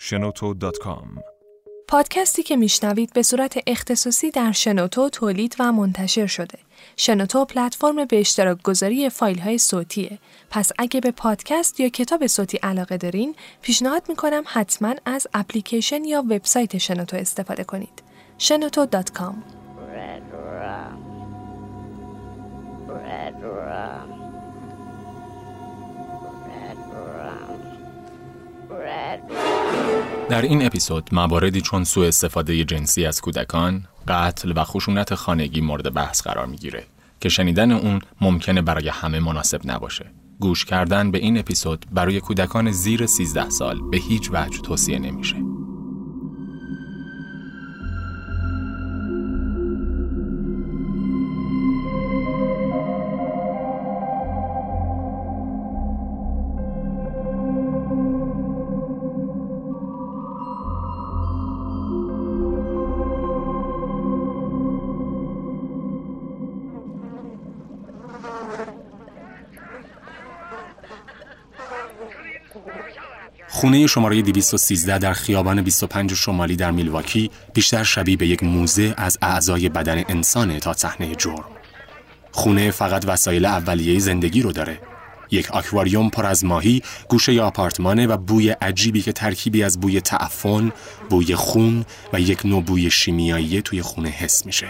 shenoto.com پادکستی که میشنوید به صورت اختصاصی در شنوتو تولید و منتشر شده. شنوتو پلتفرم به اشتراک گذاری فایل های صوتیه. پس اگه به پادکست یا کتاب صوتی علاقه دارین، پیشنهاد می‌کنم حتما از اپلیکیشن یا وبسایت شنوتو استفاده کنید. شنوتو.com Red در این اپیزود مواردی چون سوء استفاده جنسی از کودکان، قتل و خشونت خانگی مورد بحث قرار می‌گیره که شنیدن اون ممکنه برای همه مناسب نباشه. گوش کردن به این اپیزود برای کودکان زیر 13 سال به هیچ وجه توصیه نمیشه. خونه شماره 213 در خیابان 25 شمالی در میلواکی بیشتر شبیه به یک موزه از اعضای بدن انسانه تا صحنه جرم. خونه فقط وسایل اولیه زندگی رو داره. یک آکواریوم پر از ماهی، گوشه آپارتمانه و بوی عجیبی که ترکیبی از بوی تعفن، بوی خون و یک نوع بوی شیمیایی توی خونه حس میشه.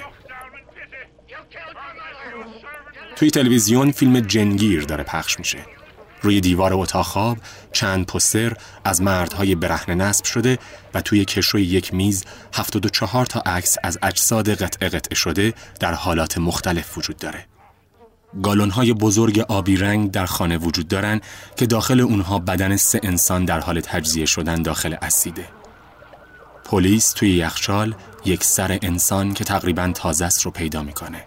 توی تلویزیون فیلم جنگیر داره پخش میشه. روی دیوار اتاق خواب چند پستر از مردهای برهنه نصب شده و توی کشوی یک میز 74 تا عکس از اجساد قطعه قطعه شده در حالات مختلف وجود داره. گالون های بزرگ آبی رنگ در خانه وجود دارن که داخل اونها بدن سه انسان در حال تجزیه شدن داخل اسیده. پلیس توی یخچال یک سر انسان که تقریبا تازه است رو پیدا می‌کنه.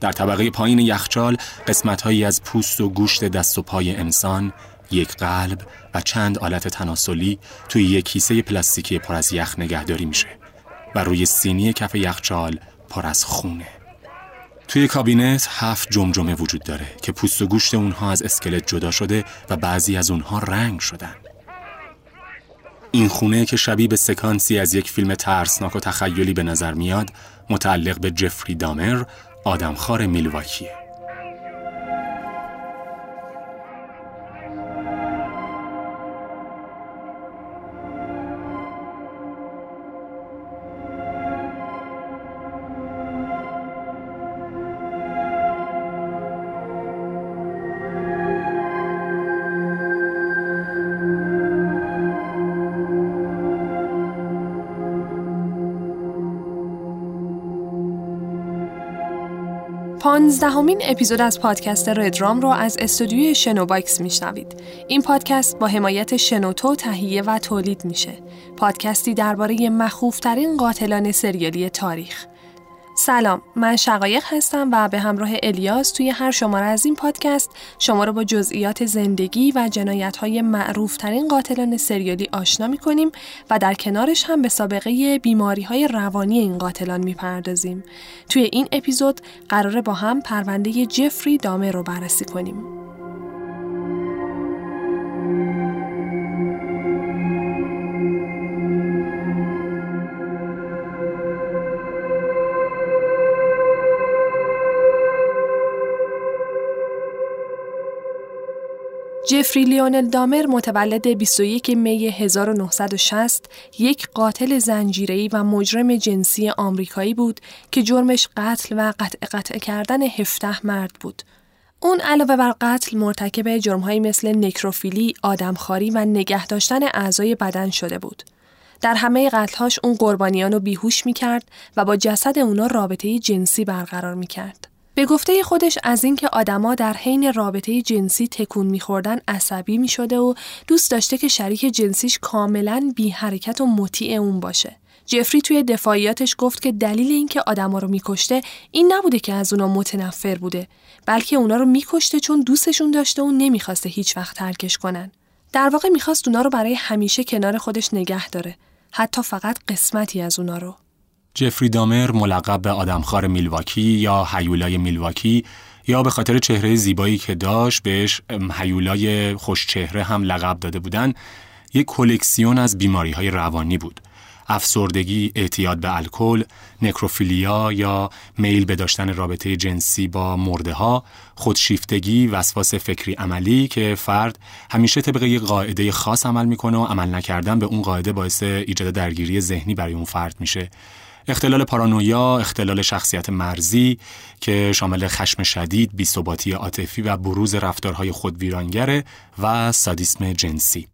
در طبقه پایین یخچال قسمتهایی از پوست و گوشت دست و پای انسان، یک قلب و چند آلت تناسلی توی یک کیسه پلاستیکی پر از یخ نگهداری میشه و روی سینی کف یخچال پر از خونه. توی کابینت هفت جمجمه وجود داره که پوست و گوشت اونها از اسکلت جدا شده و بعضی از اونها رنگ شدن. این خونه که شبیه به سکانسی از یک فیلم ترسناک و تخیلی به نظر میاد متعلق به جفری دامر آدمخوار میلواکیه. پانزدهمین اپیزود از پادکست ردرام رو از استودیوی شنوباکس میشنوید. این پادکست با حمایت شنوتو تهیه و تولید میشه. پادکستی درباره مخوفترین قاتلان سریالی تاریخ. سلام من شقایق هستم و به همراه الیاس توی هر شماره از این پادکست شما رو با جزئیات زندگی و جنایت های معروف ترین قاتلان سریالی آشنا می کنیم و در کنارش هم به سابقه بیماری های روانی این قاتلان می پردازیم. توی این اپیزود قراره با هم پرونده جفری دامه رو بررسی کنیم. جفری لیونل دامر متولد 21 می 1960 یک قاتل زنجیره‌ای و مجرم جنسی آمریکایی بود که جرمش قتل و قطع قطع کردن 17 مرد بود. اون علاوه بر قتل مرتکب جرمهایی مثل نکروفیلی، آدمخواری و نگه داشتن اعضای بدن شده بود. در همه قتلهاش اون قربانیان رو بیهوش می کرد و با جسد اونا رابطه جنسی برقرار می کرد. به گفته خودش از اینکه آدما در حین رابطه جنسی تکون میخوردن عصبی می‌شده و دوست داشته که شریک جنسیش کاملا بی حرکت و مطیع اون باشه. جفری توی دفاعیاتش گفت که دلیل اینکه آدما رو میکشته این نبوده که از اونا متنفر بوده بلکه اونا رو میکشته چون دوستشون داشته و نمی‌خواسته هیچ وقت ترکش کنن. در واقع می‌خواست اونا رو برای همیشه کنار خودش نگه داره. حتی فقط قسمتی از اونا رو. جفری دامر ملقب به آدمخوار میلواکی یا هیولای میلواکی یا به خاطر چهره زیبایی که داشت بهش هیولای خوش چهره هم لقب داده بودن یک کلکسیون از بیماری های روانی بود. افسردگی، اعتیاد به الکل، نکروفیلیا یا میل به داشتن رابطه جنسی با مرده ها، خودشیفتگی، وسواس فکری عملی که فرد همیشه طبق یک قاعده خاص عمل می‌کنه و عمل نکردن به اون قاعده باعث ایجاد درگیری ذهنی برای اون فرد میشه. اختلال پارانویا، اختلال شخصیت مرزی که شامل خشم شدید، بیثباتی عاطفی و بروز رفتارهای خودویرانگره و سادیسم جنسی.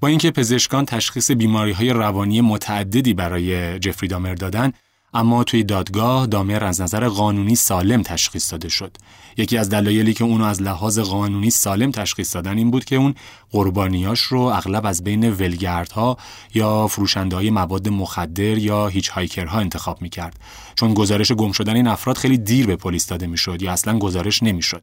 با اینکه پزشکان تشخیص بیماری های روانی متعددی برای جفری دامر دادن اما توی دادگاه دامر از نظر قانونی سالم تشخیص داده شد. یکی از دلایلی که اونو از لحاظ قانونی سالم تشخیص دادن این بود که اون قربانیاش رو اغلب از بین ولگردها یا فروشنده های مواد مخدر یا هیچ هایکرها انتخاب می‌کرد. چون گزارش گم شدن این افراد خیلی دیر به پلیس داده می‌شد یا اصلا گزارش نمی‌شد.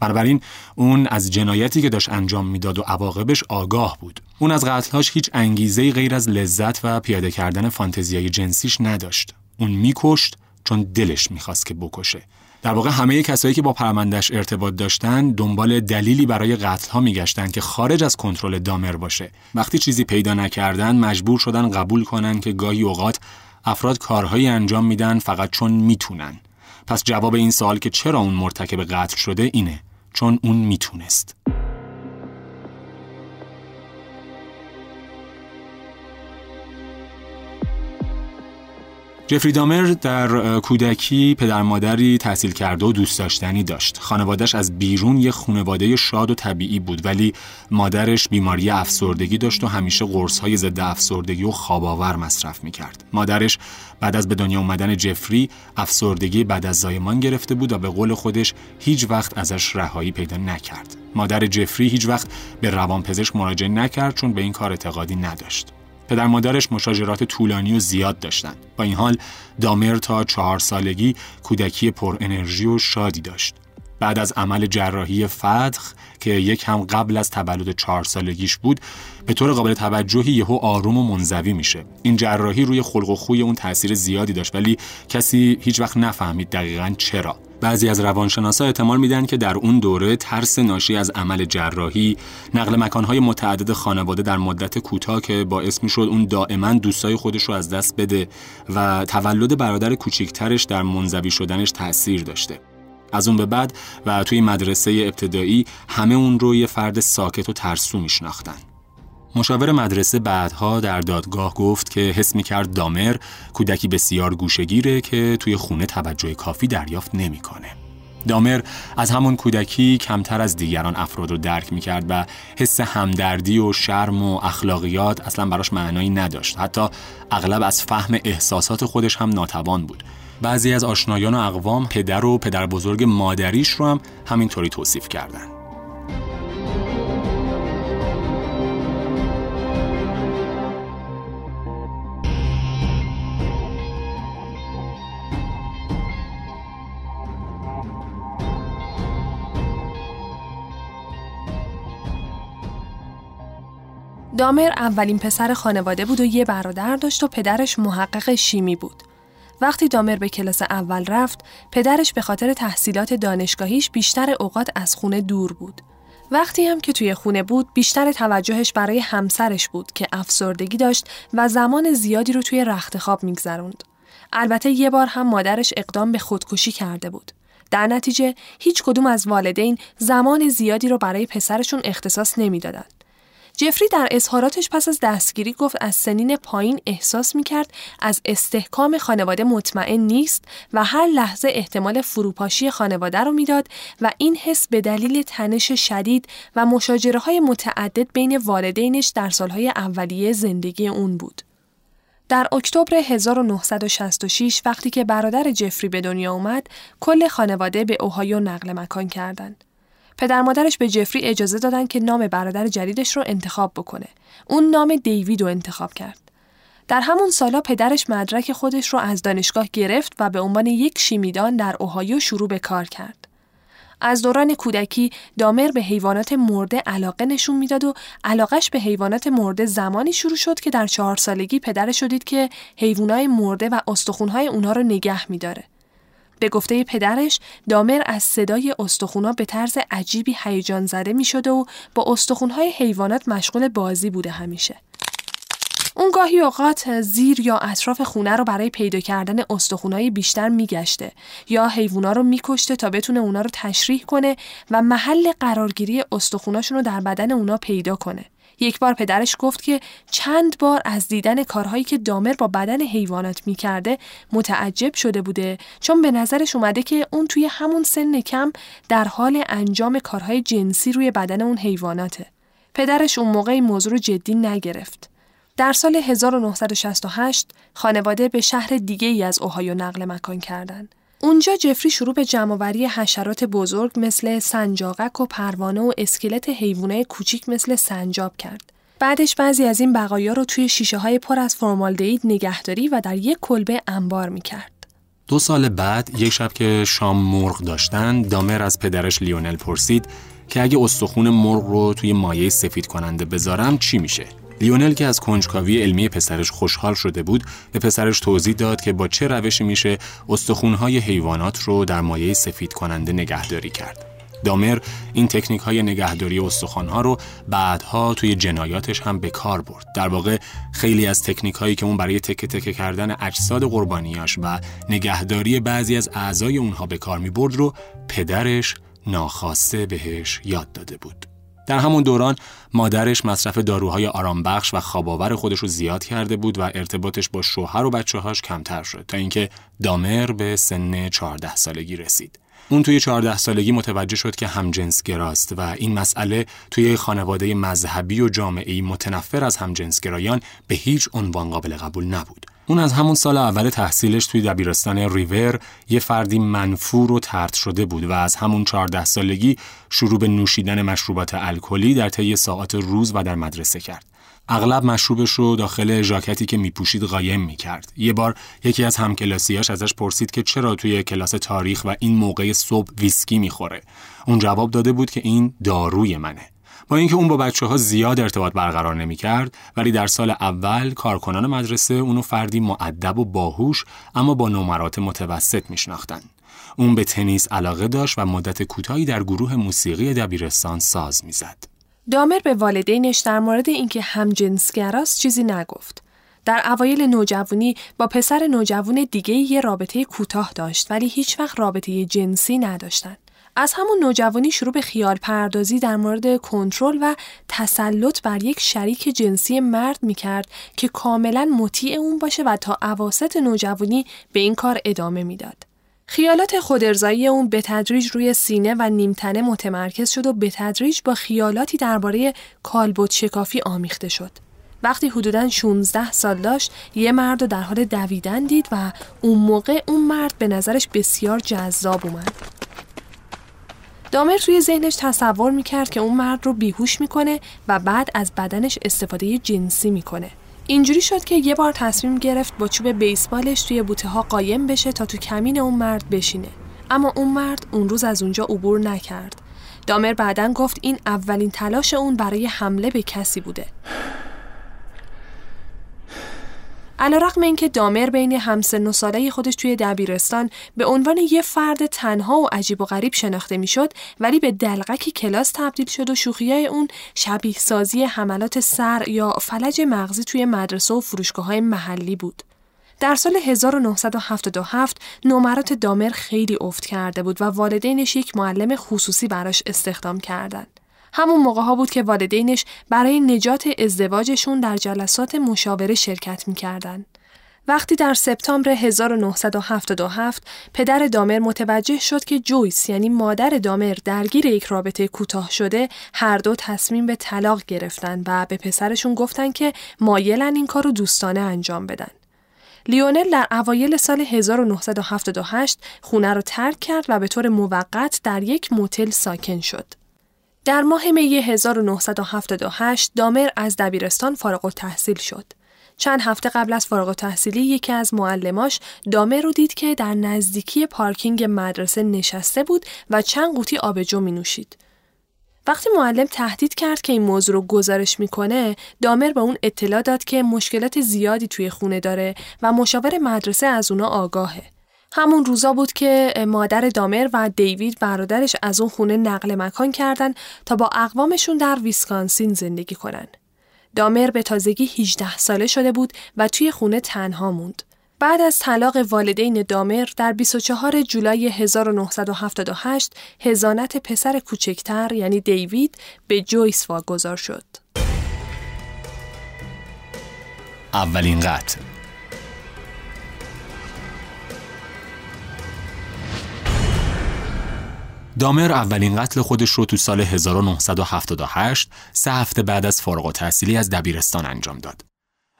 بنابراین اون از جنایتی که داشت انجام می‌داد و عواقبش آگاه بود. اون از قتلهاش هیچ انگیزه غیر از لذت و پیاده کردن فانتزیای جنسیش نداشت. اون میکشت چون دلش می‌خواست که بکشه. در واقع همه کسایی که با پرمندش ارتباط داشتن دنبال دلیلی برای قتل ها میگشتن که خارج از کنترل دامر باشه. وقتی چیزی پیدا نکردن مجبور شدن قبول کنن که گاهی اوقات افراد کارهایی انجام میدن فقط چون می‌تونن. پس جواب این سوال که چرا اون مرتکب قتل شده اینه چون اون می‌تونست. جفری دامر در کودکی پدر مادری تحصیل کرده و دوست داشتنی داشت. خانوادش از بیرون یه خانواده شاد و طبیعی بود ولی مادرش بیماری افسردگی داشت و همیشه های ضد افسردگی و خواباور مصرف می‌کرد. مادرش بعد از به دنیا اومدن جفری افسردگی بعد از زایمان گرفته بود و به قول خودش هیچ وقت ازش رهایی پیدا نکرد. مادر جفری هیچ وقت به روانپزشک مراجعه نکرد چون به این کار اعتقادی نداشت. پدر مادرش مشاجرات طولانی و زیاد داشتند. با این حال دامر تا چهار سالگی کودکی پر انرژی و شادی داشت. بعد از عمل جراحی فتخ که یک هم قبل از تولد چهار سالگیش بود به طور قابل توجهی یهو آروم و منزوی میشه این جراحی روی خلق و خوی اون تاثیر زیادی داشت ولی کسی هیچ وقت نفهمید دقیقا چرا بعضی از روانشناسا احتمال میدن که در اون دوره ترس ناشی از عمل جراحی نقل مکانهای متعدد خانواده در مدت کوتاه که باعث می‌شد اون دائما دوستای خودش رو از دست بده و تولد برادر کوچیکترش در منزوی شدنش تاثیر داشته. از اون به بعد و توی مدرسه ابتدایی همه اون رو یه فرد ساکت و ترسو میشناختن. مشاور مدرسه بعدها در دادگاه گفت که حس می کرد دامر کودکی بسیار گوشگیره که توی خونه توجه کافی دریافت نمی‌کنه. دامر از همون کودکی کمتر از دیگران افراد رو درک می کرد و حس همدردی و شرم و اخلاقیات اصلا براش معنایی نداشت. حتی اغلب از فهم احساسات خودش هم ناتوان بود. بعضی از آشنایان و اقوام پدر و پدر بزرگ مادریش رو هم همینطوری توصیف کردن. دامر اولین پسر خانواده بود و یه برادر داشت و پدرش محقق شیمی بود. وقتی دامر به کلاس اول رفت، پدرش به خاطر تحصیلات دانشگاهیش بیشتر اوقات از خونه دور بود. وقتی هم که توی خونه بود، بیشتر توجهش برای همسرش بود که افسردگی داشت و زمان زیادی رو توی رخت خواب میگذروند. البته یه بار هم مادرش اقدام به خودکشی کرده بود. در نتیجه هیچ کدوم از والدین زمان زیادی رو برای پسرشون اختصاص نمی‌دادند. جفری در اظهاراتش پس از دستگیری گفت از سنین پایین احساس می کرد از استحکام خانواده مطمئن نیست و هر لحظه احتمال فروپاشی خانواده رو می‌داد و این حس به دلیل تنش شدید و مشاجره های متعدد بین والدینش در سالهای اولیه زندگی اون بود. در اکتبر 1966 وقتی که برادر جفری به دنیا اومد، کل خانواده به اوهایو نقل مکان کردند. پدر مادرش به جفری اجازه دادن که نام برادر جدیدش رو انتخاب بکنه. اون نام دیوید رو انتخاب کرد. در همون سالا پدرش مدرک خودش رو از دانشگاه گرفت و به عنوان یک شیمیدان در اوهایو شروع به کار کرد. از دوران کودکی دامر به حیوانات مرده علاقه نشون می‌داد و علاقش به حیوانات مرده زمانی شروع شد که در چهار سالگی پدرش شدید که حیوانات مرده و استخونهای اونها رو نگه میداره. به گفته پدرش دامر از صدای استخونا به طرز عجیبی هیجان زده می شده و با استخونهای حیوانات مشغول بازی بوده همیشه. اون گاهی اوقات زیر یا اطراف خونه رو برای پیدا کردن استخونای بیشتر میگشته یا حیوونا رو میکشته تا بتونه اونا رو تشریح کنه و محل قرارگیری استخوناشون رو در بدن اونا پیدا کنه. یک بار پدرش گفت که چند بار از دیدن کارهایی که دامر با بدن حیوانات می‌کرده متعجب شده بوده چون به نظرش اومده که اون توی همون سن کم در حال انجام کارهای جنسی روی بدن اون حیواناته. پدرش اون موقع این موضوع رو جدی نگرفت. در سال 1968 خانواده به شهر دیگه ای از اوهایو نقل مکان کردند. اونجا جفری شروع به جمعآوری حشرات بزرگ مثل سنجاقک و پروانه و اسکلت حیوانات کوچیک مثل سنجاب کرد. بعدش بعضی از این بقایا رو توی شیشه های پر از فرمالدهید نگهداری و در یک کلبه انبار می‌کرد. دو سال بعد یک شب که شام مرغ داشتن دامر از پدرش لیونل پرسید که اگه استخون مرغ رو توی مایع سفید کننده بذارم چی میشه؟ لیونل که از کنجکاوی علمی پسرش خوشحال شده بود به پسرش توضیح داد که با چه روشی میشه استخونهای حیوانات رو در مایع سفید کننده نگهداری کرد. دامر این تکنیک های نگهداری استخوان ها رو بعدها توی جنایاتش هم به کار برد. در واقع خیلی از تکنیک هایی که اون برای تکه تکه کردن اجساد قربانیاش و نگهداری بعضی از اعضای اونها به کار می برد رو پدرش ناخواسته بهش یاد داده بود. در همون دوران مادرش مصرف داروهای آرامبخش و خواباور خودش رو زیاد کرده بود و ارتباطش با شوهر و بچه هاش کمتر شد تا اینکه دامر به سن 14 سالگی رسید. اون توی 14 سالگی متوجه شد که همجنسگراست و این مسئله توی خانواده مذهبی و جامعه‌ای متنفر از همجنسگرایان به هیچ عنوان قابل قبول نبود. اون از همون سال اول تحصیلش توی دبیرستان ریور یه فردی منفور و ترد شده بود و از همون 14 سالگی شروع به نوشیدن مشروبات الکلی در طی ساعات روز و در مدرسه کرد. اغلب مشروبش رو داخل ژاکتی که میپوشید قایم می‌کرد. یه بار یکی از همکلاسیاش ازش پرسید که چرا توی کلاس تاریخ و این موقع صبح ویسکی می‌خوره. اون جواب داده بود که این داروی منه. با اینکه اون با بچه ها زیاد ارتباط برقرار نمی کرد ولی در سال اول کارکنان مدرسه اونو فردی معدب و باهوش اما با نمرات متوسط میشناختن. اون به تنیس علاقه داشت و مدت کوتاهی در گروه موسیقی دبیرستان ساز می‌زد. دامر به والدینش در مورد اینکه همجنسگراست چیزی نگفت. در اوایل نوجوانی با پسر نوجوان دیگه یه رابطه کوتاه داشت ولی هیچ وقت رابطه جنسی نداشتند. از همون نوجوانی شروع به خیال پردازی در مورد کنترل و تسلط بر یک شریک جنسی مرد می کرد که کاملا مطیع اون باشه و تا عواست نوجوانی به این کار ادامه می‌داد. خیالات خودرزایی اون به تدریج روی سینه و نیمتنه متمرکز شد و به تدریج با خیالاتی درباره کالبد شکافی آمیخته شد. وقتی حدوداً 16 سال داشت یه مرد رو در حال دویدن دید و اون موقع اون مرد به نظرش بسیار جذاب اومد. دامر توی ذهنش تصور می‌کرد که اون مرد رو بیهوش می‌کنه و بعد از بدنش استفاده جنسی می‌کنه. اینجوری شد که یه بار تصمیم گرفت با چوب بیسبالش توی بوته ها قایم بشه تا تو کمین اون مرد بشینه. اما اون مرد اون روز از اونجا عبور نکرد. دامر بعدا گفت این اولین تلاش اون برای حمله به کسی بوده. علیرغم اینکه دامر بین همسن و ساله خودش توی دبیرستان به عنوان یه فرد تنها و عجیب و غریب شناخته می‌شد ولی به دلغکی کلاس تبدیل شد و شوخیای اون شبیه سازی حملات سر یا فلج مغزی توی مدرسه و فروشگاه های محلی بود. در سال 1977 نمرات دامر خیلی افت کرده بود و والدینش یک معلم خصوصی براش استخدام کردند. همون موقع ها بود که والدینش برای نجات ازدواجشون در جلسات مشاوره شرکت می‌کردن. وقتی در سپتامبر 1977 پدر دامر متوجه شد که جویس یعنی مادر دامر درگیر یک رابطه کوتاه شده هر دو تصمیم به طلاق گرفتن و به پسرشون گفتن که مایلن این کار رو دوستانه انجام بدن. لیونل در اوایل سال 1978 خونه رو ترک کرد و به طور موقت در یک موتل ساکن شد. در ماه می 1978 دامر از دبیرستان فارغ تحصیل شد. چند هفته قبل از فارغ تحصیلی یکی از معلماش دامر رو دید که در نزدیکی پارکینگ مدرسه نشسته بود و چند قوطی آبجو می نوشید. وقتی معلم تهدید کرد که این موضوع رو گزارش می‌کنه، دامر به اون اطلاع داد که مشکلات زیادی توی خونه داره و مشاور مدرسه از اونا آگاهه. همون روزا بود که مادر دامر و دیوید برادرش از اون خونه نقل مکان کردن تا با اقوامشون در ویسکانسین زندگی کنن. دامر به تازگی 18 ساله شده بود و توی خونه تنها موند. بعد از طلاق والدین دامر در 24 جولای 1978 هزانت پسر کوچکتر یعنی دیوید به جویس واگذار شد. اولین قتل دامر اولین قتل خودش رو تو سال 1978 سه هفته بعد از فارغ التحصیلی از دبیرستان انجام داد.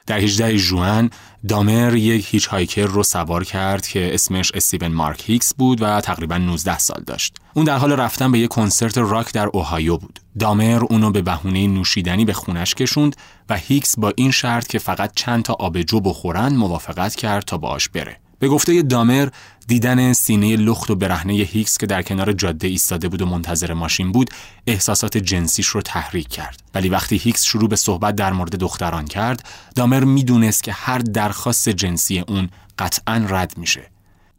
در 18 ژوئن دامر یک hitchhiker رو سوار کرد که اسمش استیون مارک هیکس بود و تقریبا 19 سال داشت. اون در حال رفتن به یک کنسرت راک در اوهایو بود. دامر اونو به بهونه نوشیدنی به خونش کشوند و هیکس با این شرط که فقط چند تا آبجو بخورن موافقت کرد تا باش بره. به گفته دامر دیدن سینه لخت و برهنه هیکس که در کنار جاده ایستاده بود و منتظر ماشین بود احساسات جنسیش رو تحریک کرد. ولی وقتی هیکس شروع به صحبت در مورد دختران کرد دامر می‌دونست که هر درخواست جنسی اون قطعا رد میشه.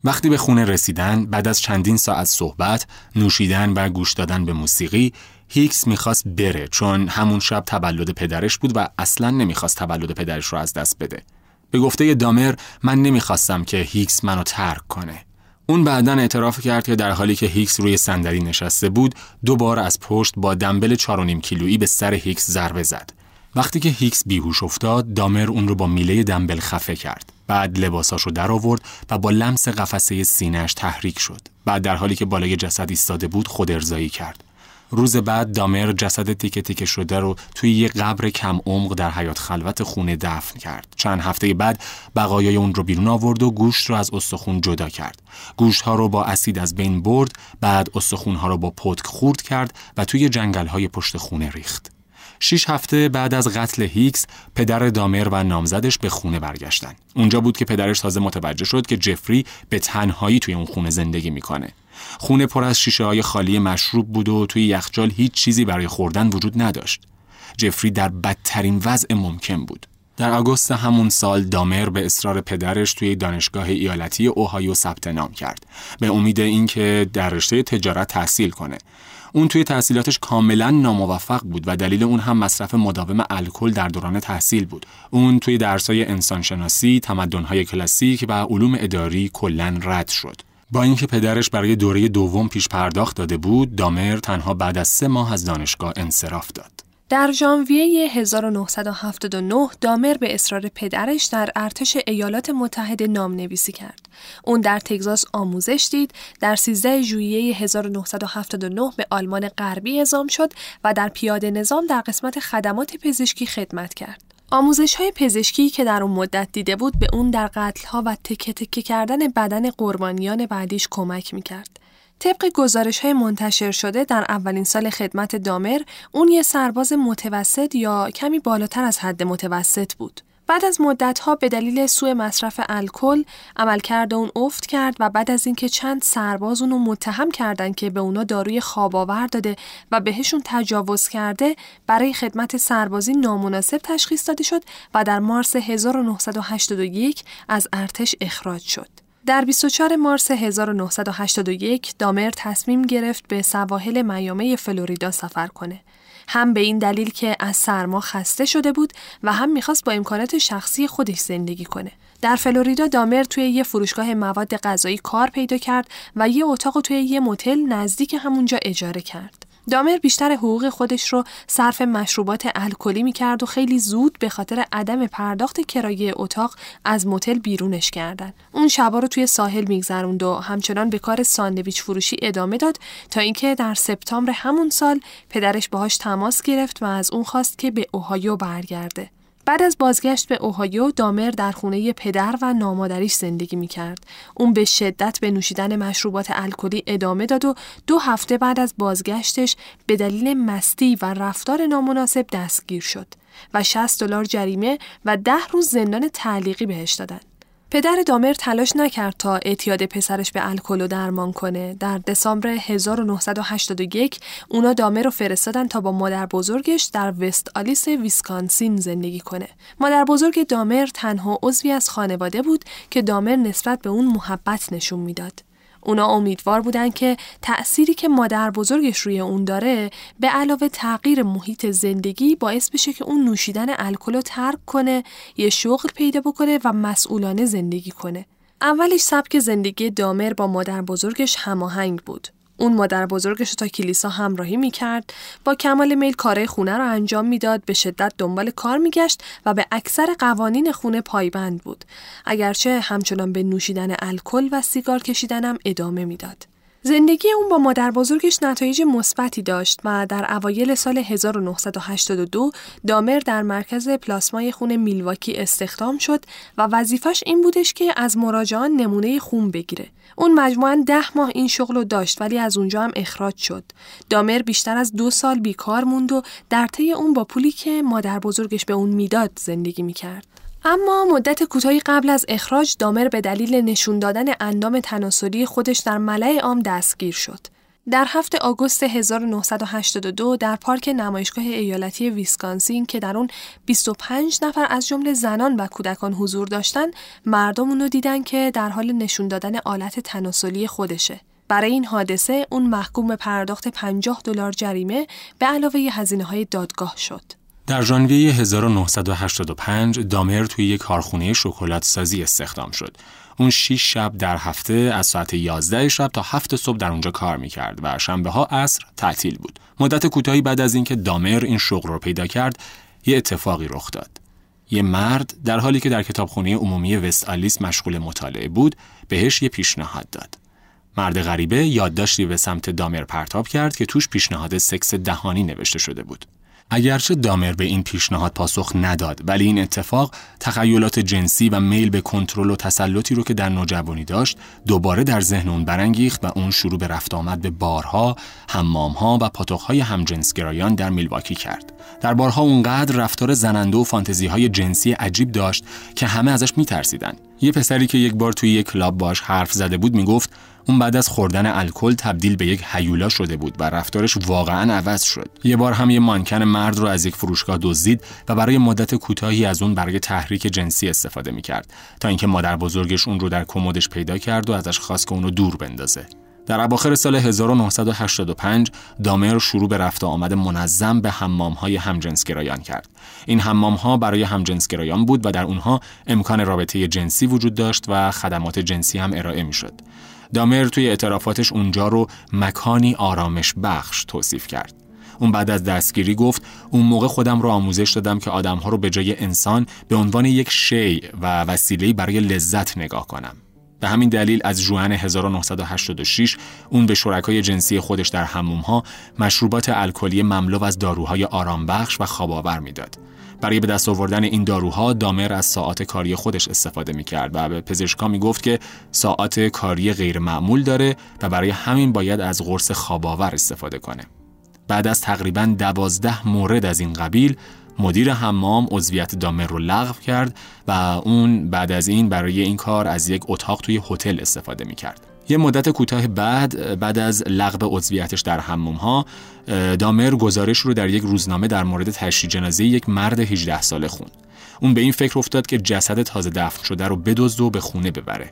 وقتی به خونه رسیدن بعد از چندین ساعت صحبت نوشیدن و گوش دادن به موسیقی هیکس می‌خواست بره چون همون شب تولد پدرش بود و اصلا نمی‌خواست تولد پدرش رو از دست بده. به گفته دامر من نمی‌خواستم که هیکس منو ترک کنه. اون بعدا اعتراف کرد که در حالی که هیکس روی صندلی نشسته بود دوبار از پشت با دنبل 4.5 کیلویی به سر هیکس ضربه زد. وقتی که هیکس بیهوش افتاد دامر اون رو با میله دنبل خفه کرد. بعد لباساشو در آورد و با لمس قفسه سینهش تحریک شد. بعد در حالی که بالای جسد ایستاده بود خود ارزایی کرد. روز بعد دامر جسد تیکه تیکه شده رو توی یه قبر کم عمق در حیات خلوت خونه دفن کرد. چند هفته بعد بقایای اون رو بیرون آورد و گوشت رو از استخون جدا کرد. گوشت ها رو با اسید از بین برد، بعد استخون ها رو با پتک خورد کرد و توی جنگل های پشت خونه ریخت. شیش هفته بعد از قتل هیکس پدر دامر و نامزدش به خونه برگشتن. اونجا بود که پدرش تازه متوجه شد که جفری به تنهایی توی اون خونه زندگی می‌کنه. خونه پر از شیشه های خالی مشروب بود و توی یخچال هیچ چیزی برای خوردن وجود نداشت. جفری در بدترین وضع ممکن بود. در آگوست همون سال دامر به اصرار پدرش توی دانشگاه ایالتی اوهایو ثبت نام کرد به امید اینکه در رشته تجارت تحصیل کنه اون توی تحصیلاتش کاملا ناموفق بود و دلیل اون هم مصرف مداوم الکل در دوران تحصیل بود. اون توی درسای انسانشناسی، تمدن‌های کلاسیک و علوم اداری کلا رد شد. با اینکه پدرش برای دوره دوم پیش پرداخت داده بود، دامر تنها بعد از سه ماه از دانشگاه انصراف داد. در ژانویه 1979 دامر به اصرار پدرش در ارتش ایالات متحده نام نویسی کرد. اون در تگزاس آموزش دید، در 13 ژوئیه 1979 به آلمان غربی اعزام شد و در پیاده نظام در قسمت خدمات پزشکی خدمت کرد. آموزش های پزشکی که در اون مدت دیده بود به اون در قتل ها و تکه تکه کردن بدن قربانیان بعدیش کمک می‌کرد. طبق گزارش های منتشر شده در اولین سال خدمت دامر اون یه سرباز متوسط یا کمی بالاتر از حد متوسط بود. بعد از مدتها به دلیل سوء مصرف الکل عملکرد اون افت کرد و بعد از اینکه چند سرباز اونو متهم کردند که به اونا داروی خواب آور داده و بهشون تجاوز کرده برای خدمت سربازی نامناسب تشخیص داده شد و در مارس 1981 از ارتش اخراج شد. در 24 مارس 1981 دامر تصمیم گرفت به سواحل میامه فلوریدا سفر کنه. هم به این دلیل که از سرما خسته شده بود و هم می‌خواست با امکانات شخصی خودش زندگی کنه. در فلوریدا دامر توی یه فروشگاه مواد غذایی کار پیدا کرد و یه اتاق توی یه موتل نزدیک همونجا اجاره کرد. دامر بیشتر حقوق خودش رو صرف مشروبات الکلی می‌کرد و خیلی زود به خاطر عدم پرداخت کرایه اتاق از موتل بیرونش کردن. اون شبا رو توی ساحل میگذروند و همچنان به کار ساندویچ فروشی ادامه داد تا اینکه در سپتامبر همون سال پدرش باهاش تماس گرفت و از اون خواست که به اوهایو برگرده. بعد از بازگشت به اوهایو دامر در خونه پدر و نامادریش زندگی می کرد. اون به شدت به نوشیدن مشروبات الکلی ادامه داد و دو هفته بعد از بازگشتش به دلیل مستی و رفتار نامناسب دستگیر شد و 60 دلار جریمه و ده روز زندان تعلیقی بهش دادن. پدر دامر تلاش نکرد تا اعتیاد پسرش به الکل و درمان کنه. در دسامبر 1981 اونا دامر رو فرستادن تا با مادر بزرگش در وست آلیس ویسکانسین زندگی کنه. مادر بزرگ دامر تنها عضوی از خانواده بود که دامر نسبت به اون محبت نشون می‌داد. اونا امیدوار بودن که تأثیری که مادر بزرگش روی اون داره به علاوه تغییر محیط زندگی باعث بشه که اون نوشیدن الکل رو ترک کنه، یه شغل پیدا بکنه و مسئولانه زندگی کنه. اولش سبک زندگی دامر با مادر بزرگش هماهنگ بود. اون مادر بزرگش تا کلیسا همراهی می‌کرد با کمال میل کارهای خونه رو انجام می‌داد به شدت دنبال کار میگشت و به اکثر قوانین خونه پایبند بود اگرچه همچنان به نوشیدن الکل و سیگار کشیدنم ادامه می‌داد زندگی اون با مادر بزرگش نتایج مثبتی داشت و در اوایل سال 1982 دامر در مرکز پلاسمای خون میلواکی استخدام شد و وظیفش این بودش که از مراجعان نمونه خون بگیره. اون مجموعاً ده ماه این شغل رو داشت ولی از اونجا هم اخراج شد. دامر بیشتر از دو سال بیکار موند و در طی اون با پولی که مادر بزرگش به اون می‌داد زندگی می‌کرد. اما مدت کوتاهی قبل از اخراج دامر به دلیل نشون دادن اندام تناسلی خودش در ملع عام دستگیر شد. در هفته آگوست 1982 در پارک نمایشگاه ایالتی ویسکانسین که در اون 25 نفر از جمله زنان و کودکان حضور داشتن مردم اونو دیدن که در حال نشون دادن آلت تناسلی خودشه. برای این حادثه اون محکوم به پرداخت 50 دلار جریمه به علاوه هزینه های دادگاه شد. در ژانویه 1985 دامر توی یک کارخونه شکلات سازی استخدام شد. اون 6 شب در هفته از ساعت 11 شب تا 7 صبح در اونجا کار می‌کرد و شنبه ها عصر تعطیل بود. مدت کوتاهی بعد از اینکه دامر این شغل رو پیدا کرد، یه اتفاقی رخ داد. یه مرد در حالی که در کتابخونه عمومی وست آلیس مشغول مطالعه بود، بهش یه پیشنهاد داد. مرد غریبه یادداشتی به سمت دامر پرتاب کرد که توش پیشنهاد سکس دهانی نوشته شده بود. اگرچه دامر به این پیشنهاد پاسخ نداد ولی این اتفاق تخیلات جنسی و میل به کنترل و تسلطی رو که در نوجوانی داشت دوباره در ذهن اون برانگیخت و اون شروع به رفت آمد به بارها، حمامها و پاتوقهای همجنسگرایان در میلواکی کرد. در بارها اونقدر رفتار زننده و فانتزی های جنسی عجیب داشت که همه ازش میترسیدن. یه پسری که یک بار توی یک کلاب باش حرف زده بود می‌گفت اون بعد از خوردن الکل تبدیل به یک هیولا شده بود و رفتارش واقعا عوض شد. یه بار هم یه مانکن مرد رو از یک فروشگاه دزدید و برای مدت کوتاهی از اون برای تحریک جنسی استفاده می‌کرد تا اینکه مادر بزرگش اون رو در کمدش پیدا کرد و ازش خواست که اونو دور بندازه. در اواخر سال 1985 دامر شروع به رفت آمد منظم به حمام های همجنسگرایان کرد. این حمام ها برای همجنسگرایان بود و در اونها امکان رابطه جنسی وجود داشت و خدمات جنسی هم ارائه می شد. دامر توی اعترافاتش اونجا رو مکانی آرامش بخش توصیف کرد. اون بعد از دستگیری گفت اون موقع خودم رو آموزش دادم که آدمها رو به جای انسان به عنوان یک شی و وسیله برای لذت نگاه کنم. به همین دلیل از جوان 1986 اون به شرکای جنسی خودش در هموم ها مشروبات الکلی مملو از داروهای آرامبخش و خواباور می‌داد. برای به دست آوردن این داروها دامر از ساعات کاری خودش استفاده می کرد و به پزشکا می گفت که ساعات کاری غیر معمول داره و برای همین باید از قرص خواباور استفاده کنه. بعد از تقریبا دوازده مورد از این قبیل مدیر حمام عضویت دامر رو لغو کرد و اون بعد از این برای این کار از یک اتاق توی هتل استفاده می کرد. یه مدت کوتاه بعد بعد از لغو عضویتش در حموم ها دامر گزارش رو در یک روزنامه در مورد تشییع جنازه یک مرد 18 ساله خون. اون به این فکر افتاد که جسد تازه دفن شده رو بدزد و به خونه ببره.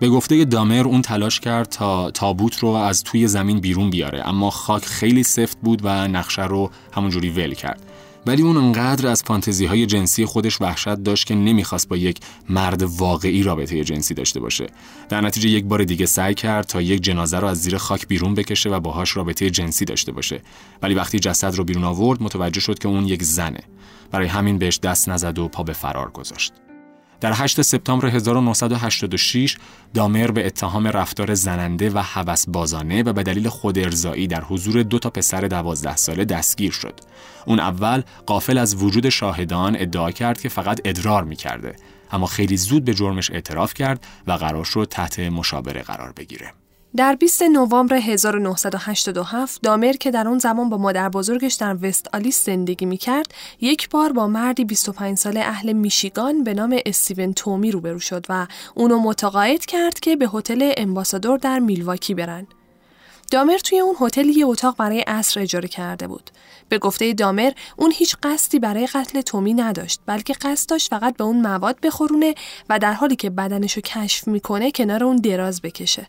به گفته دامر اون تلاش کرد تا تابوت رو از توی زمین بیرون بیاره اما خاک خیلی سفت بود و نقشه رو همونجوری ول کرد. ولی اون انقدر از فانتزی های جنسی خودش وحشت داشت که نمی‌خواست با یک مرد واقعی رابطه جنسی داشته باشه. در نتیجه یک بار دیگه سعی کرد تا یک جنازه رو از زیر خاک بیرون بکشه و باهاش رابطه جنسی داشته باشه. ولی وقتی جسد رو بیرون آورد متوجه شد که اون یک زنه. برای همین بهش دست نزد و پا به فرار گذاشت. در 8 سپتامبر 1986 دامر به اتهام رفتار زننده و هوس بازانه و به دلیل خود ارزایی در حضور دو تا پسر دوازده ساله دستگیر شد. اون اول قافل از وجود شاهدان ادعا کرد که فقط ادرار می کرده. اما خیلی زود به جرمش اعتراف کرد و قرار شد تحت مشابره قرار بگیره. در 20 نوامبر 1987 دامر که در اون زمان با مادر بزرگش در وست آلیس زندگی می کرد یک بار با مردی 25 ساله اهل میشیگان به نام استیون تومی روبرو شد و اونو متقاعد کرد که به هتل امباسادور در میلواکی برن. دامر توی اون هتل یه اتاق برای عصر اجاره کرده بود. به گفته دامر اون هیچ قصدی برای قتل تومی نداشت بلکه قصد داشت فقط به اون مواد بخورونه و در حالی که بدنشو کشف می‌کنه کنار اون دراز بکشه.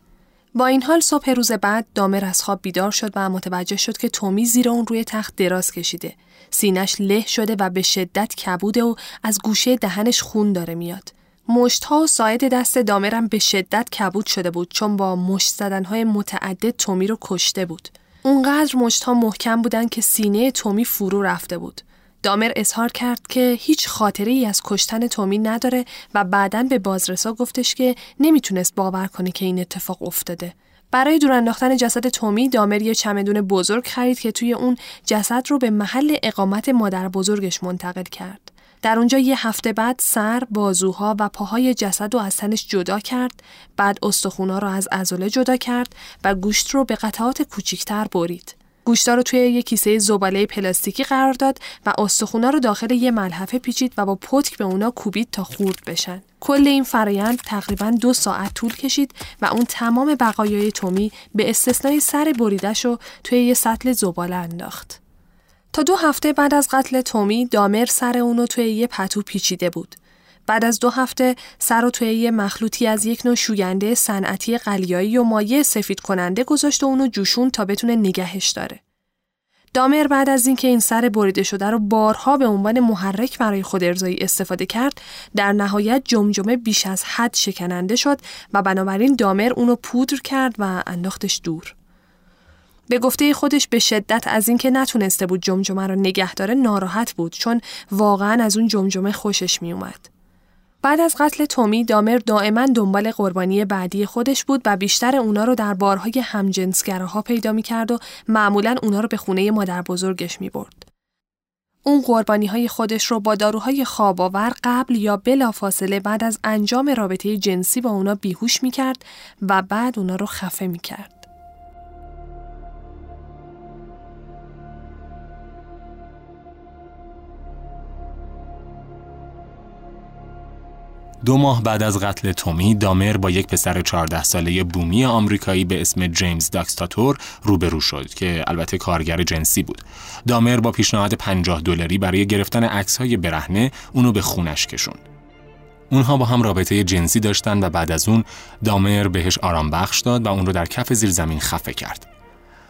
با این حال صبح روز بعد دامر از خواب بیدار شد و متوجه شد که تومی زیر اون روی تخت دراز کشیده. سینش له شده و به شدت کبوده و از گوشه دهنش خون داره میاد. مشتها و ساعد دست دامرم به شدت کبود شده بود چون با مشت زدنهای متعدد تومی رو کشته بود. اونقدر مشتها محکم بودن که سینه تومی فرو رفته بود. دامر اظهار کرد که هیچ خاطره ای از کشتن تومی نداره و بعدا به بازرسا گفتش که نمی‌تونست باور کنه که این اتفاق افتاده. برای دور انداختن جسد تومی دامر یه چمدون بزرگ خرید که توی اون جسد رو به محل اقامت مادر بزرگش منتقل کرد. در اونجا یه هفته بعد سر، بازوها و پاهای جسد رو از تنش جدا کرد، بعد استخونا رو از عضله جدا کرد و گوشت رو به قطعات کوچیکتر برید. گوشتا رو توی یه کیسه زباله پلاستیکی قرار داد و استخونا رو داخل یه ملحفه پیچید و با پتک به اونا کوبید تا خورد بشن. کل این فرایند تقریبا دو ساعت طول کشید و اون تمام بقایای تومی به استثنای سر بریدش رو توی یه سطل زباله انداخت. تا دو هفته بعد از قتل تومی دامر سر اونو توی یه پتو پیچیده بود. بعد از دو هفته سر و توی یه مخلوطی از یک نوع شوینده صنعتی قلیایی و مایع سفید کننده گذاشت و اونو جوشون تا بتونه نگهش داره. دامر بعد از اینکه این سر بریده شده رو بارها به عنوان محرک برای خود ارزایی استفاده کرد در نهایت جمجمه بیش از حد شکننده شد و بنابراین دامر اونو پودر کرد و انداختش دور. به گفته خودش به شدت از اینکه نتونسته بود جمجمه رو نگه داره ناراحت بود چون واقعا از اون جمجمه خوشش می اومد. بعد از قتل تومی دامر دائما دنبال قربانی بعدی خودش بود و بیشتر اونا رو در بارهای همجنسگراها پیدا می کرد و معمولا اونا رو به خونه مادر بزرگش می برد. اون قربانی های خودش رو با داروهای خواباور قبل یا بلا فاصله بعد از انجام رابطه جنسی با اونا بیهوش می کرد و بعد اونا رو خفه می کرد. دو ماه بعد از قتل تومی دامر با یک پسر 14 ساله بومی آمریکایی به اسم جیمز داکستاتور روبرو شد که البته کارگر جنسی بود. دامر با پیشنهاد 50 دلاری برای گرفتن عکس‌های برهنه اونو به خونش کشوند. اونها با هم رابطه جنسی داشتن و بعد از اون دامر بهش آرام بخش داد و اون رو در کف زیر زمین خفه کرد.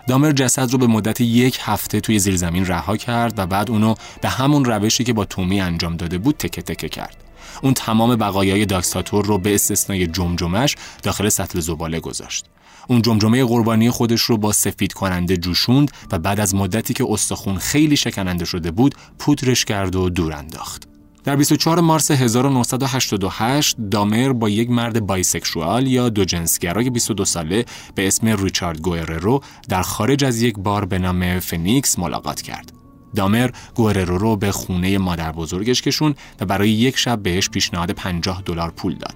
دامر جسد رو به مدت یک هفته توی زیر زمین رها کرد و بعد اونو به همون روشی که با تومی انجام داده بود تکه تکه کرد. اون تمام بقایای داکساتور رو به استثنای جمجمش داخل سطل زباله گذاشت. اون جمجمه قربانی خودش رو با سفید کننده جوشوند و بعد از مدتی که استخون خیلی شکننده شده بود پودرش کرد و دور انداخت. در 24 مارس 1988 دامر با یک مرد بایسکشوال یا دو جنسگرای 22 ساله به اسم ریچارد گوئررو در خارج از یک بار به نام فنیکس ملاقات کرد. دامر گوررو رو به خونه مادر بزرگش کشون و برای یک شب بهش پیشنهاد 50 دلار پول داد.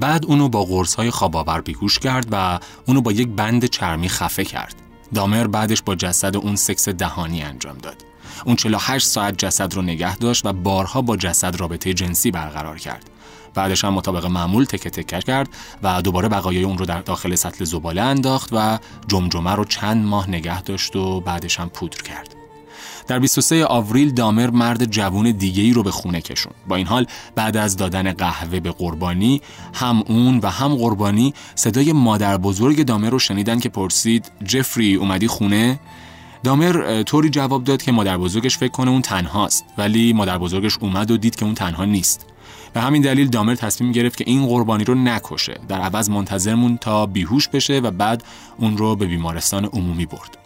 بعد اونو با قرص های خواباور بیهوش کرد و اونو با یک بند چرمی خفه کرد. دامر بعدش با جسد اون سکس دهانی انجام داد. اون 48 ساعت جسد رو نگه داشت و بارها با جسد رابطه جنسی برقرار کرد. بعدش هم مطابق معمول تکه تکه کرد و دوباره بقایای اون رو در داخل سطل زباله انداخت و جمجمه رو چند ماه نگه داشت و بعدش هم پودر کرد. در 23 آوریل دامر مرد جوون دیگه ای رو به خونه کشون با این حال بعد از دادن قهوه به قربانی هم اون و هم قربانی صدای مادر بزرگ دامر رو شنیدن که پرسید جفری اومدی خونه؟ دامر طوری جواب داد که مادر بزرگش فکر کنه اون تنهاست ولی مادر بزرگش اومد و دید که اون تنها نیست. به همین دلیل دامر تصمیم گرفت که این قربانی رو نکشه در عوض منتظرمون تا بیهوش بشه و بعد اون رو به بیمارستان عمومی برد.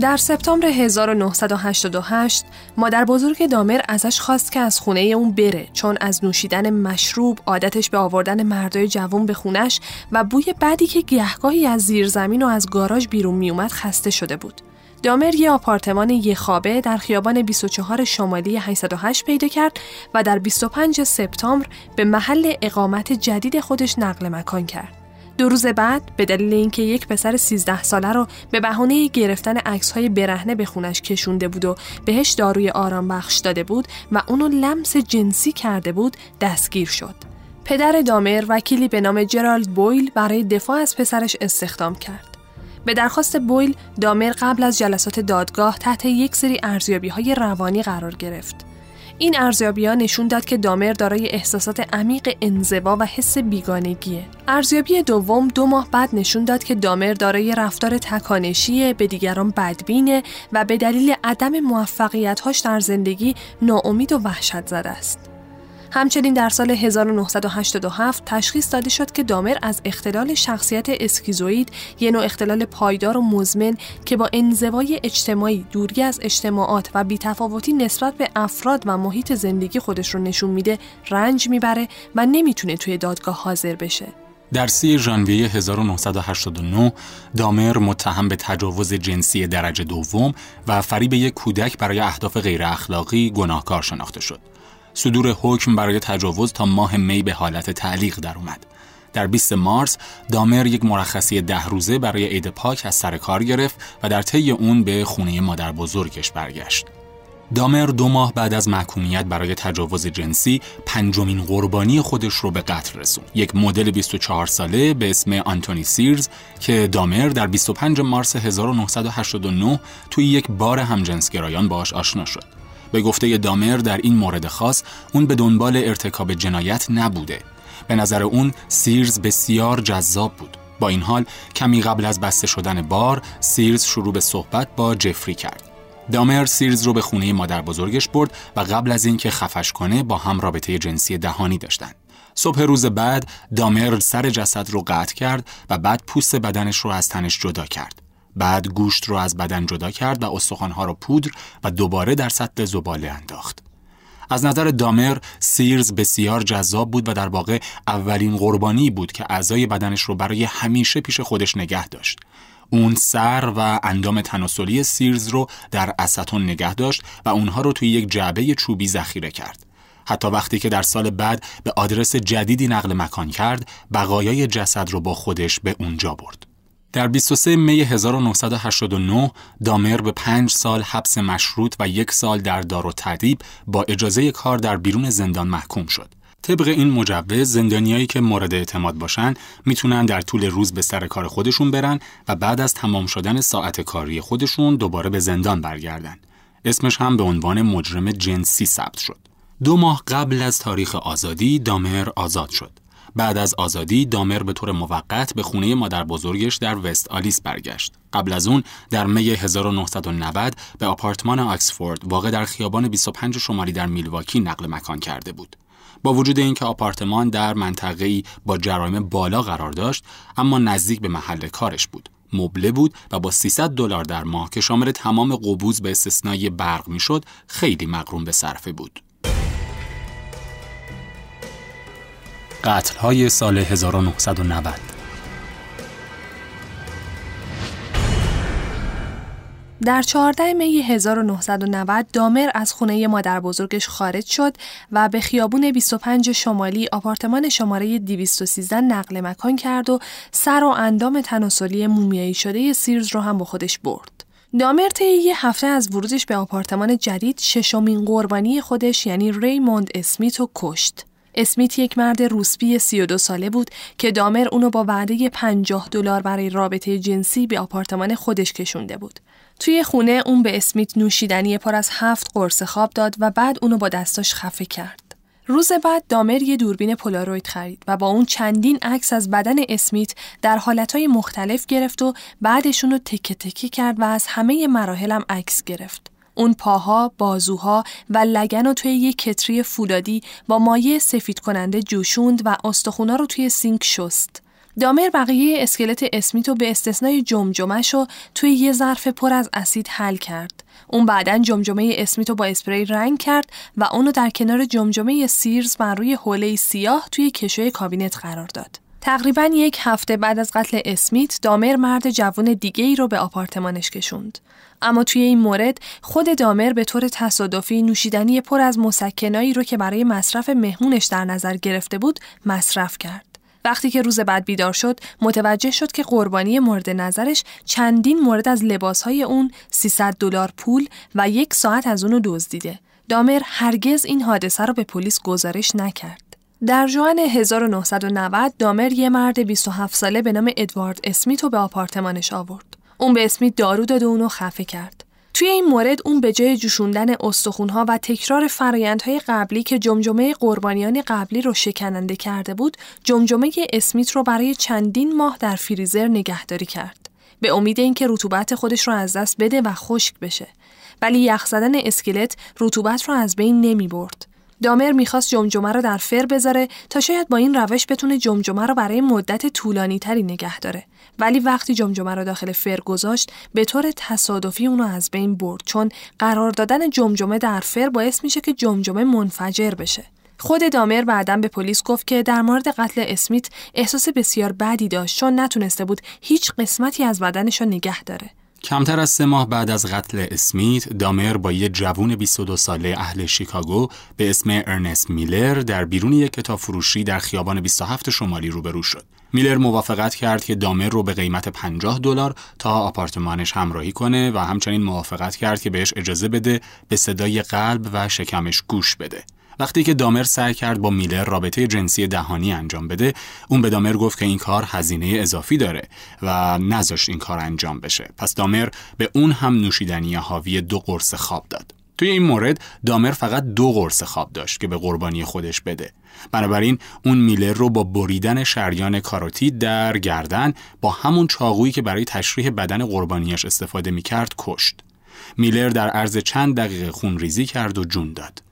در سپتامبر 1988 مادر بزرگ دامر ازش خواست که از خونه اون بره چون از نوشیدن مشروب عادتش به آوردن مردای جوون به خونش و بوی بدی که گهگاهی از زیر زمین و از گاراژ بیرون میومد خسته شده بود. دامر یه آپارتمان یه خوابه در خیابان 24 شمالی 808 پیدا کرد و در 25 سپتامبر به محل اقامت جدید خودش نقل مکان کرد. دو روز بعد به دلیل اینکه یک پسر 13 ساله رو به بهانه گرفتن عکس‌های برهنه به خونش کشونده بود و بهش داروی آرام بخش داده بود و اونو لمس جنسی کرده بود دستگیر شد. پدر دامر وکیلی به نام جرالد بویل برای دفاع از پسرش استخدام کرد. به درخواست بویل دامر قبل از جلسات دادگاه تحت یک سری ارزیابی های روانی قرار گرفت. این ارزیابی ها نشون داد که دامر دارای احساسات عمیق انزوا و حس بیگانگیه. ارزیابی دوم دو ماه بعد نشون داد که دامر دارای رفتار تکانشی به دیگران بدبینه و به دلیل عدم موفقیت‌هاش در زندگی ناامید و وحشت زده است. همچنین در سال 1987 تشخیص داده شد که دامر از اختلال شخصیت اسکیزوید یه نوع اختلال پایدار و مزمن که با انزوای اجتماعی دوری از اجتماعات و بیتفاوتی نسبت به افراد و محیط زندگی خودش رو نشون میده رنج می‌بره و نمی‌تونه توی دادگاه حاضر بشه. در سی ژانویه 1989 دامر متهم به تجاوز جنسی درجه دوم و فریب یک کودک برای اهداف غیر اخلاقی گناهکار شناخته شد. صدور حکم برای تجاوز تا ماه می به حالت تعلیق در اومد. در 20 مارس دامر یک مرخصی ده روزه برای عید پاک از سر کار گرفت و در طی اون به خونه مادر بزرگش برگشت. دامر دو ماه بعد از محکومیت برای تجاوز جنسی پنجمین قربانی خودش رو به قتل رسون. یک مدل 24 ساله به اسم آنتونی سیرز که دامر در 25 مارس 1989 توی یک بار همجنسگرایان باش آشنا شد. به گفته دامر در این مورد خاص اون به دنبال ارتکاب جنایت نبوده به نظر اون سیرز بسیار جذاب بود با این حال کمی قبل از بسته شدن بار سیرز شروع به صحبت با جفری کرد دامر سیرز رو به خونه مادر بزرگش برد و قبل از اینکه خفش کنه با هم رابطه جنسی دهانی داشتند. صبح روز بعد دامر سر جسد رو قطع کرد و بعد پوست بدنش رو از تنش جدا کرد. بعد گوشت رو از بدن جدا کرد و استخوانها را پودر و دوباره در سطل زباله انداخت. از نظر دامر سیرز بسیار جذاب بود و در واقع اولین قربانی بود که اعضای بدنش رو برای همیشه پیش خودش نگه داشت. اون سر و اندام تناسلی سیرز رو در استون نگه داشت و اونها رو توی یک جعبه چوبی ذخیره کرد. حتی وقتی که در سال بعد به آدرس جدیدی نقل مکان کرد، بقایای جسد رو با خودش به اونجا برد. در 23 می 1989 دامر به پنج سال حبس مشروط و یک سال در دار و تعدیب با اجازه کار در بیرون زندان محکوم شد. طبق این مجوز زندانیایی که مورد اعتماد باشن می‌تونن در طول روز به سر کار خودشون برن و بعد از تمام شدن ساعت کاری خودشون دوباره به زندان برگردن. اسمش هم به عنوان مجرم جنسی ثبت شد. دو ماه قبل از تاریخ آزادی دامر آزاد شد. بعد از آزادی دامر به طور موقت به خونه مادر بزرگش در وست آلیس برگشت. قبل از اون در می 1990 به آپارتمان آکسفورد واقع در خیابان 25 شمالی در میلواکی نقل مکان کرده بود. با وجود اینکه آپارتمان در منطقه‌ای با جرایم بالا قرار داشت اما نزدیک به محل کارش بود مبله بود و با 300 دلار در ماه که شامل تمام قبوز به استثنای برق می‌شد خیلی مقروم به صرفه بود قتل های سال 1990 در 14 می 1990 دامر از خونه مادر بزرگش خارج شد و به خیابون 25 شمالی آپارتمان شماره 213 نقل مکان کرد و سر و اندام تناسلی مومیایی شده سیرز رو هم با خودش برد. دامر طی یه هفته از ورودش به آپارتمان جدید ششمین قربانی خودش یعنی ریموند اسمیت رو کشت. اسمیت یک مرد روسپی 32 ساله بود که دامر اونو با وعده 50 دلار برای رابطه جنسی به آپارتمان خودش کشونده بود. توی خونه اون به اسمیت نوشیدنی پر از هفت قرص خواب داد و بعد اونو با دستاش خفه کرد. روز بعد دامر یه دوربین پولاروید خرید و با اون چندین عکس از بدن اسمیت در حالتهای مختلف گرفت و بعدشون رو تکه تکه کرد و از همه مراحلم عکس گرفت. اون پاها، بازوها و لگن رو توی یک کتری فولادی با مایع سفید کننده جوشوند و استخونا رو توی سینک شست. دامر بقیه اسکلت اسمیتو به استثنای جمجمش رو توی یه ظرف پر از اسید حل کرد. اون بعدا جمجمه اسمیتو با اسپری رنگ کرد و اونو در کنار جمجمه سیرز بر روی حوله سیاه توی کشوی کابینت قرار داد. تقریبا یک هفته بعد از قتل اسمیت دامر مرد جوان دیگه ای رو به آپارتمانش کشوند. اما توی این مورد خود دامر به طور تصادفی نوشیدنی پر از مسکنایی رو که برای مصرف مهمونش در نظر گرفته بود مصرف کرد. وقتی که روز بعد بیدار شد متوجه شد که قربانی مورد نظرش چندین مورد از لباسهای اون 300 دلار پول و یک ساعت از اونو دزدیده دامر هرگز این حادثه رو به پلیس گزارش نکرد در جوان 1990 دامر یه مرد 27 ساله به نام ادوارد اسمیت رو به آپارتمانش آورد. اون به اسمیت دارو داد و اونو خفه کرد. توی این مورد اون به جای جوشوندن استخونها و تکرار فرایندهای قبلی که جمجمه قربانیان قبلی رو شکننده کرده بود، جمجمه اسمیت رو برای چندین ماه در فریزر نگهداری کرد. به امید اینکه رطوبت خودش رو از دست بده و خشک بشه. ولی یخ زدن اسکلت رطوبت رو از بین نمی برد. دامر می‌خواست جمجمه رو در فر بذاره تا شاید با این روش بتونه جمجمه رو برای مدت طولانی تری نگه داره. ولی وقتی جمجمه رو داخل فر گذاشت به طور تصادفی اونو از بین برد چون قرار دادن جمجمه در فر باعث میشه که جمجمه منفجر بشه. خود دامر بعدا به پلیس گفت که در مورد قتل اسمیت احساس بسیار بدی داشت چون نتونسته بود هیچ قسمتی از بدنش رو نگه داره. کمتر از سه ماه بعد از قتل اسمیت، دامر با یه جوون 22 ساله اهل شیکاگو به اسم ارنست میلر در بیرون یک کتاب فروشی در خیابان 27 شمالی روبرو شد. میلر موافقت کرد که دامر رو به قیمت 50 دلار تا آپارتمانش همراهی کنه و همچنین موافقت کرد که بهش اجازه بده به صدای قلب و شکمش گوش بده. وقتی که دامر سعی کرد با میلر رابطه جنسی دهانی انجام بده اون به دامر گفت که این کار هزینه اضافی داره و نذاشت این کار انجام بشه پس دامر به اون هم نوشیدنی حاوی دو قرص خواب داد توی این مورد دامر فقط دو قرص خواب داشت که به قربانی خودش بده بنابراین اون میلر رو با بریدن شریان کاروتید در گردن با همون چاقویی که برای تشریح بدن قربانیش استفاده می‌کرد کشت میلر در عرض چند دقیقه خون ریزی کرد و جون داد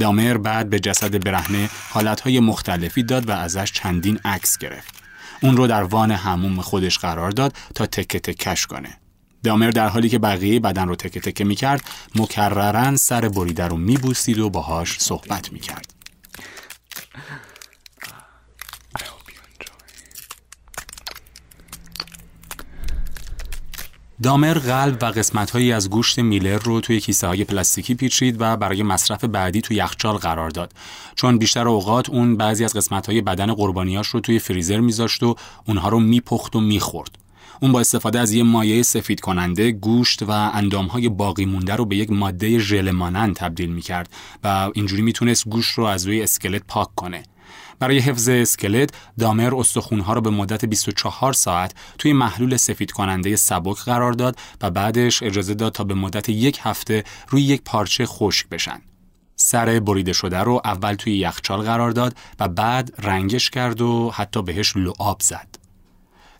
دامر بعد به جسد برهنه حالتهای مختلفی داد و ازش چندین عکس گرفت. اون رو در وان هموم خودش قرار داد تا تکه تکش کنه. دامر در حالی که بقیه بدن رو تکه تکه می کرد مکررن سر بریده رو می بوسید و باهاش صحبت می کرد. دامر قلب و قسمتهایی از گوشت میلر رو توی کیسه های پلاستیکی پیچید و برای مصرف بعدی توی یخچال قرار داد چون بیشتر اوقات اون بعضی از قسمت های بدن قربانیاش رو توی فریزر میذاشت و اونها رو میپخت و می‌خورد اون با استفاده از یه مایع سفید کننده گوشت و اندامهای باقی مونده رو به یک ماده ژل مانند تبدیل می‌کرد و اینجوری می‌تونست گوشت رو از روی اسکلت پاک کنه برای حفظ اسکلت دامر استخونها را به مدت 24 ساعت توی محلول سفید کننده سبک قرار داد و بعدش اجازه داد تا به مدت یک هفته روی یک پارچه خشک بشن. سر بریده شده رو اول توی یخچال قرار داد و بعد رنگش کرد و حتی بهش لعاب زد.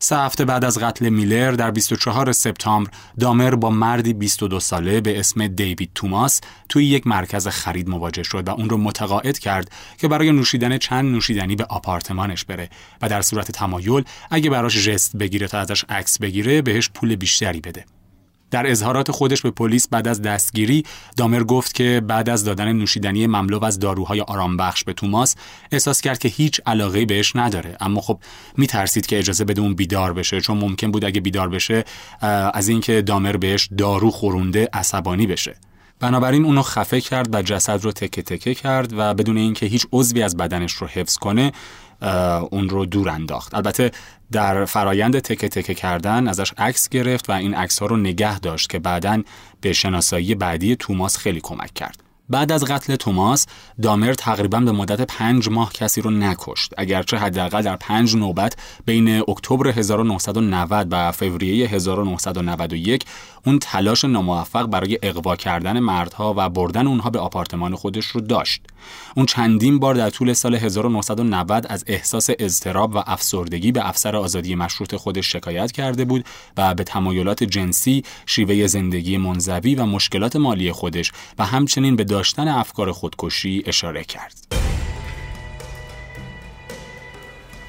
سه هفته بعد از قتل میلر در 24 سپتامبر دامر با مردی 22 ساله به اسم دیوید توماس توی یک مرکز خرید مواجه شد و اون رو متقاعد کرد که برای نوشیدن چند نوشیدنی به آپارتمانش بره و در صورت تمایل اگه براش ژست بگیره تا ازش عکس بگیره بهش پول بیشتری بده. در اظهارات خودش به پلیس بعد از دستگیری دامر گفت که بعد از دادن نوشیدنی مملو از داروهای آرامبخش به توماس احساس کرد که هیچ علاقه بهش نداره. اما خب میترسید که اجازه بده اون بیدار بشه چون ممکن بود اگه بیدار بشه از اینکه دامر بهش دارو خورونده عصبانی بشه. بنابراین اونو خفه کرد و جسد رو تکه تکه کرد و بدون اینکه هیچ عضوی از بدنش رو حفظ کنه اون رو دور انداخت. البته در فرایند تکه تکه کردن ازش عکس گرفت و این عکس ها رو نگه داشت که بعدا به شناسایی بعدی توماس خیلی کمک کرد. بعد از قتل توماس دامر تقریبا به مدت پنج ماه کسی رو نکشت اگرچه حداقل در پنج نوبت بین اکتبر 1990 و فوریه 1991 اون تلاش ناموفق برای اقوا کردن مردها و بردن اونها به آپارتمان خودش رو داشت. اون چندین بار در طول سال 1990 از احساس اضطراب و افسردگی به افسر آزادی مشروط خودش شکایت کرده بود و به تمایلات جنسی، شیوه زندگی منزوی و مشکلات مالی خودش و همچنین به داشتن افکار خودکشی اشاره کرد.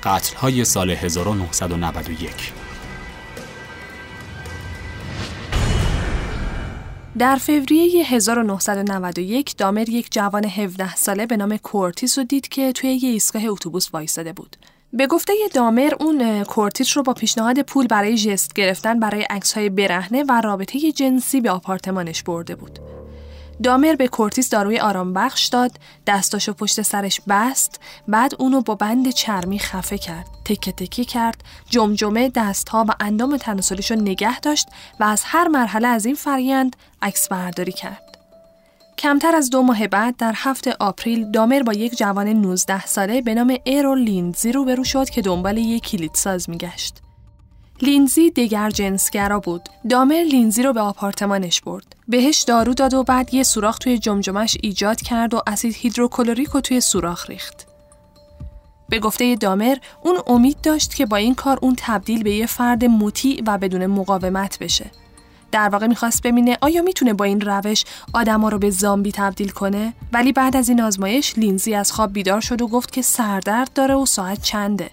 قتل های سال 1991 در فوریه 1991 دامر یک جوان 17 ساله به نام کورتیس رو دید که توی یه ایستگاه اتوبوس وایساده بود. به گفته دامر اون کورتیس رو با پیشنهاد پول برای ژست گرفتن برای عکس های برهنه و رابطه جنسی به آپارتمانش برده بود. دامر به کورتیس داروی آرام بخش داد، دستاشو پشت سرش بست، بعد اونو با بند چرمی خفه کرد، تکه تکه کرد، جمجمه دستها و اندام تناسلیشو نگه داشت و از هر مرحله از این فرایند عکس برداری کرد. کمتر از دو ماه بعد در هفت April دامر با یک جوان 19 ساله به نام ارول لیندزی روبرو شد که دنبال یک کلیدساز میگشت. لیندزی دگرجنسگرا بود. دامر لیندزی رو به آپارتمانش برد. بهش دارو داد و بعد یه سوراخ توی جمجمش ایجاد کرد و اسید هیدروکلوریک رو توی سوراخ ریخت. به گفته دامر اون امید داشت که با این کار اون تبدیل به یه فرد مطیع و بدون مقاومت بشه. در واقع می‌خواست ببینه آیا می‌تونه با این روش آدما رو به زامبی تبدیل کنه ولی بعد از این آزمایش لینزی از خواب بیدار شد و گفت که سردرد داره و ساعت چنده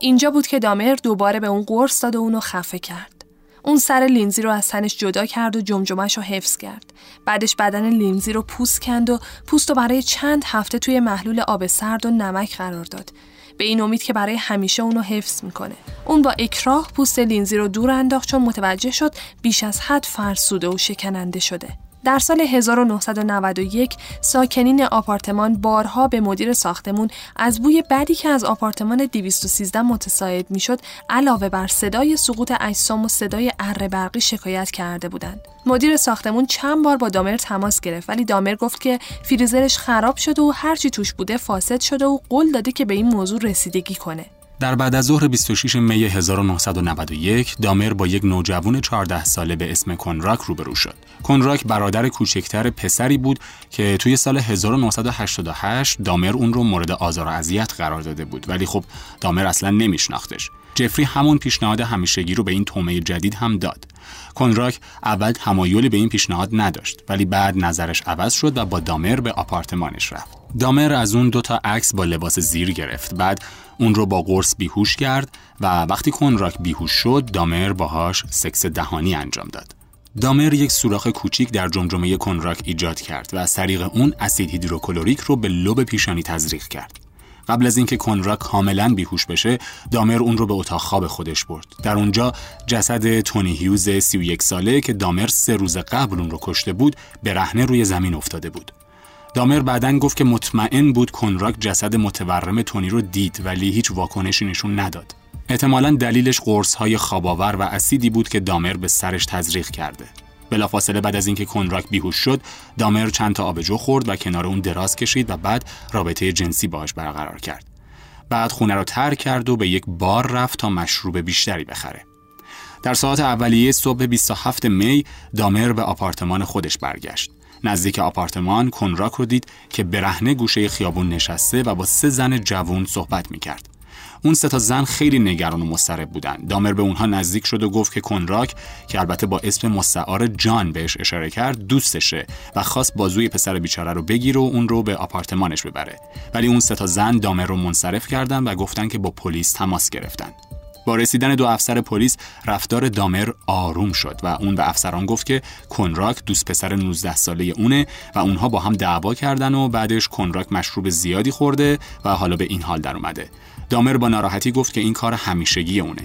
اینجا بود که دامر دوباره به اون قرص داد و اونو خفه کرد اون سر لینزی رو از تنش جدا کرد و جمجمش رو حفظ کرد. بعدش بدن لینزی رو پوست کند و پوست رو برای چند هفته توی محلول آب سرد و نمک قرار داد. به این امید که برای همیشه اونو حفظ می‌کنه. اون با اکراه پوست لینزی رو دور انداخت چون متوجه شد بیش از حد فرسوده و شکننده شده. در سال 1991 ساکنین آپارتمان بارها به مدیر ساختمون از بوی بدی که از آپارتمان 213 متساعد می‌شد علاوه بر صدای سقوط اجسام و صدای اره برقی شکایت کرده بودند. مدیر ساختمون چند بار با دامر تماس گرفت ولی دامر گفت که فریزرش خراب شده و هرچی توش بوده فاسد شده و قول داده که به این موضوع رسیدگی کنه. در بعد از ظهر 26 می 1991 دامر با یک نوجوان 14 ساله به اسم کنراک روبرو شد. کنراک برادر کوچکتر پسری بود که توی سال 1988 دامر اون رو مورد آزار و اذیت قرار داده بود ولی خب دامر اصلا نمیشناختش. جفری همون پیشنهاد همیشگی رو به این تومه جدید هم داد. کنراک اول تمایلی به این پیشنهاد نداشت ولی بعد نظرش عوض شد و با دامر به آپارتمانش رفت. دامر از اون دوتا عکس با لباس زیر گرفت بعد اون رو با قرص بیهوش کرد و وقتی کنراک بیهوش شد دامر باهاش سکس دهانی انجام داد. دامر یک سوراخ کوچیک در جمجمه کنراک ایجاد کرد و از طریق اون اسید هیدروکلوریک رو به لوب پیشانی تزریق کرد. قبل از اینکه کنراک کاملا بیهوش بشه دامر اون رو به اتاق خواب خودش برد در اونجا جسد تونی هیوز 31 ساله که دامر سه روز قبل اون رو کشته بود برهنه روی زمین افتاده بود دامر بعدا گفت که مطمئن بود کنراک جسد متورم تونی رو دید ولی هیچ واکنشی نشون نداد. احتمالا دلیلش قرص های خواباور و اسیدی بود که دامر به سرش تزریق کرده. بلافاصله بعد از اینکه کنراک بیهوش شد، دامر چند تا آبجو خورد و کنار اون دراز کشید و بعد رابطه جنسی باش برقرار کرد. بعد خونه رو ترک کرد و به یک بار رفت تا مشروب بیشتری بخره. در ساعت اولیه صبح 27 می دامر به آپارتمان خودش برگشت. نزدیک آپارتمان کنراک رو دید که برهنه گوشه خیابون نشسته و با سه زن جوون صحبت می‌کرد. اون سه تا زن خیلی نگران و مضطرب بودن. دامر به اونها نزدیک شد و گفت که کنراک که البته با اسم مستعار جان بهش اشاره کرد دوستشه و خواست بازوی پسر بیچاره رو بگیره و اون رو به آپارتمانش ببره. ولی اون سه تا زن دامر رو منصرف کردن و گفتن که با پلیس تماس گرفتن. با رسیدن دو افسر پلیس رفتار دامر آروم شد و اون به افسران گفت که کنراک دوست پسر 19 ساله اونه و اونها با هم دعوا کردن و بعدش کنراک مشروب زیادی خورده و حالا به این حال در اومده. دامر با ناراحتی گفت که این کار همیشگی اونه.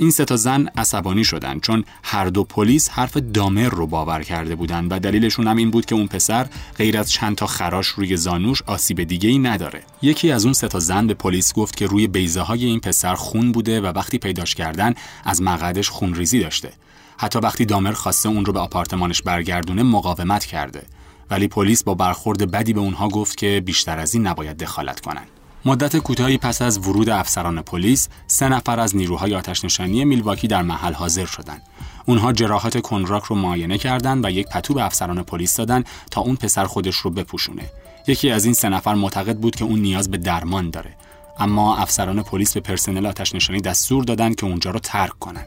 این سه تا زن عصبانی شدن چون هر دو پلیس حرف دامر رو باور کرده بودن و دلیلشون هم این بود که اون پسر غیر از چند تا خراش روی زانوش آسیب دیگه ای نداره. یکی از اون سه تا زن به پلیس گفت که روی بیزه های این پسر خون بوده و وقتی پیداش کردن از مقعدش خون ریزی داشته. حتی وقتی دامر خواسته اون رو به آپارتمانش برگردونه مقاومت کرده. ولی پلیس با برخورد بدی به اونها گفت که بیشتر از این نباید دخالت کنند. مدت کوتاهی پس از ورود افسران پلیس، سه نفر از نیروهای آتشنشانی میلواکی در محل حاضر شدند. اونها جراحات کنراک رو معاینه کردند و یک پتو به افسران پلیس دادن تا اون پسر خودش رو بپوشونه. یکی از این سه نفر معتقد بود که اون نیاز به درمان داره. اما افسران پلیس به پرسنل آتشنشانی دستور دادن که اونجا رو ترک کنن.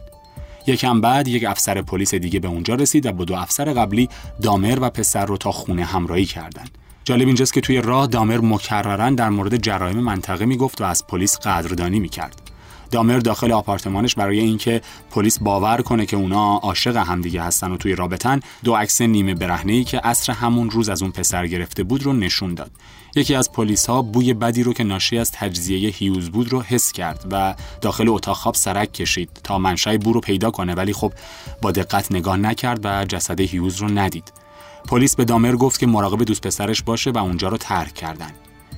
یکم بعد یک افسر پلیس دیگه به اونجا رسید و با دو افسر قبلی دامر و پسر رو تا خونه همراهی کردند. جالب اینجاست که توی راه دامر مکررن در مورد جرایم منطقه می‌گفت و از پلیس قدردانی می‌کرد. دامر داخل آپارتمانش برای اینکه پلیس باور کنه که اونا عاشق همدیگه هستن و توی رابطن دو عکس نیمه برهنه‌ای که عصر همون روز از اون پسر گرفته بود رو نشون داد. یکی از پلیس ها بوی بدی رو که ناشی از تجزیه هیوز بود رو حس کرد و داخل اتاق خواب سرک کشید تا منشأ بو رو پیدا کنه ولی خب با دقت نگاه نکرد و جسد هیوز رو ندید. پلیس به دامر گفت که مراقب دوست پسرش باشه و اونجا رو ترک کردن.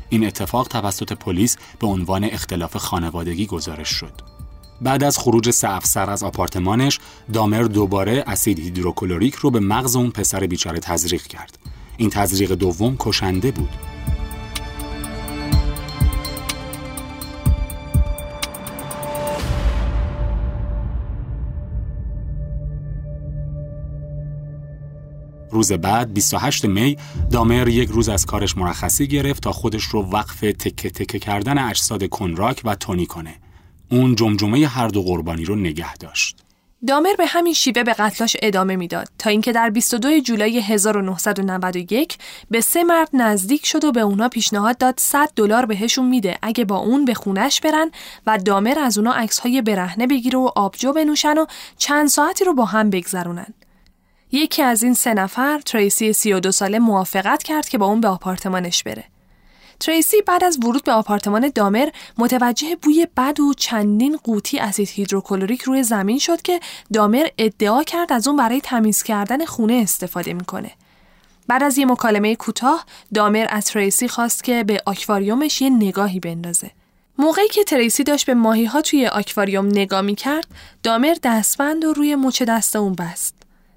این اتفاق توسط پلیس به عنوان اختلاف خانوادگی گزارش شد. بعد از خروج سه افسر از آپارتمانش، دامر دوباره اسید هیدروکلوریک رو به مغز اون پسر بیچاره تزریق کرد. این تزریق دوم کشنده بود. روز بعد 28 می دامر یک روز از کارش مرخصی گرفت تا خودش رو وقف تکه تکه کردن اجساد کنراک و تونی کنه. اون جمجمه هر دو قربانی رو نگه داشت. دامر به همین شیوه به قتلاش ادامه می‌داد تا اینکه در 22 جولای 1991 به سه مرد نزدیک شد و به اونا پیشنهاد داد 100 دلار بهشون میده اگه با اون به خونش برن و دامر از اونا عکس‌های برهنه بگیره و آبجو بنوشن و چند ساعتی رو با هم بگذرونن. یکی از این سه نفر تریسی 32 ساله موافقت کرد که با اون به آپارتمانش بره. تریسی بعد از ورود به آپارتمان دامر متوجه بوی بد و چندین قوطی اسید هیدروکلوریک روی زمین شد که دامر ادعا کرد از اون برای تمیز کردن خونه استفاده می‌کنه. بعد از یه مکالمه کوتاه دامر از تریسی خواست که به آکواریومش یه نگاهی بندازه. موقعی که تریسی داشت به ماهی ها توی آکواریوم نگاه می کرد، دامر دستبند و روی مچ دست اون بست.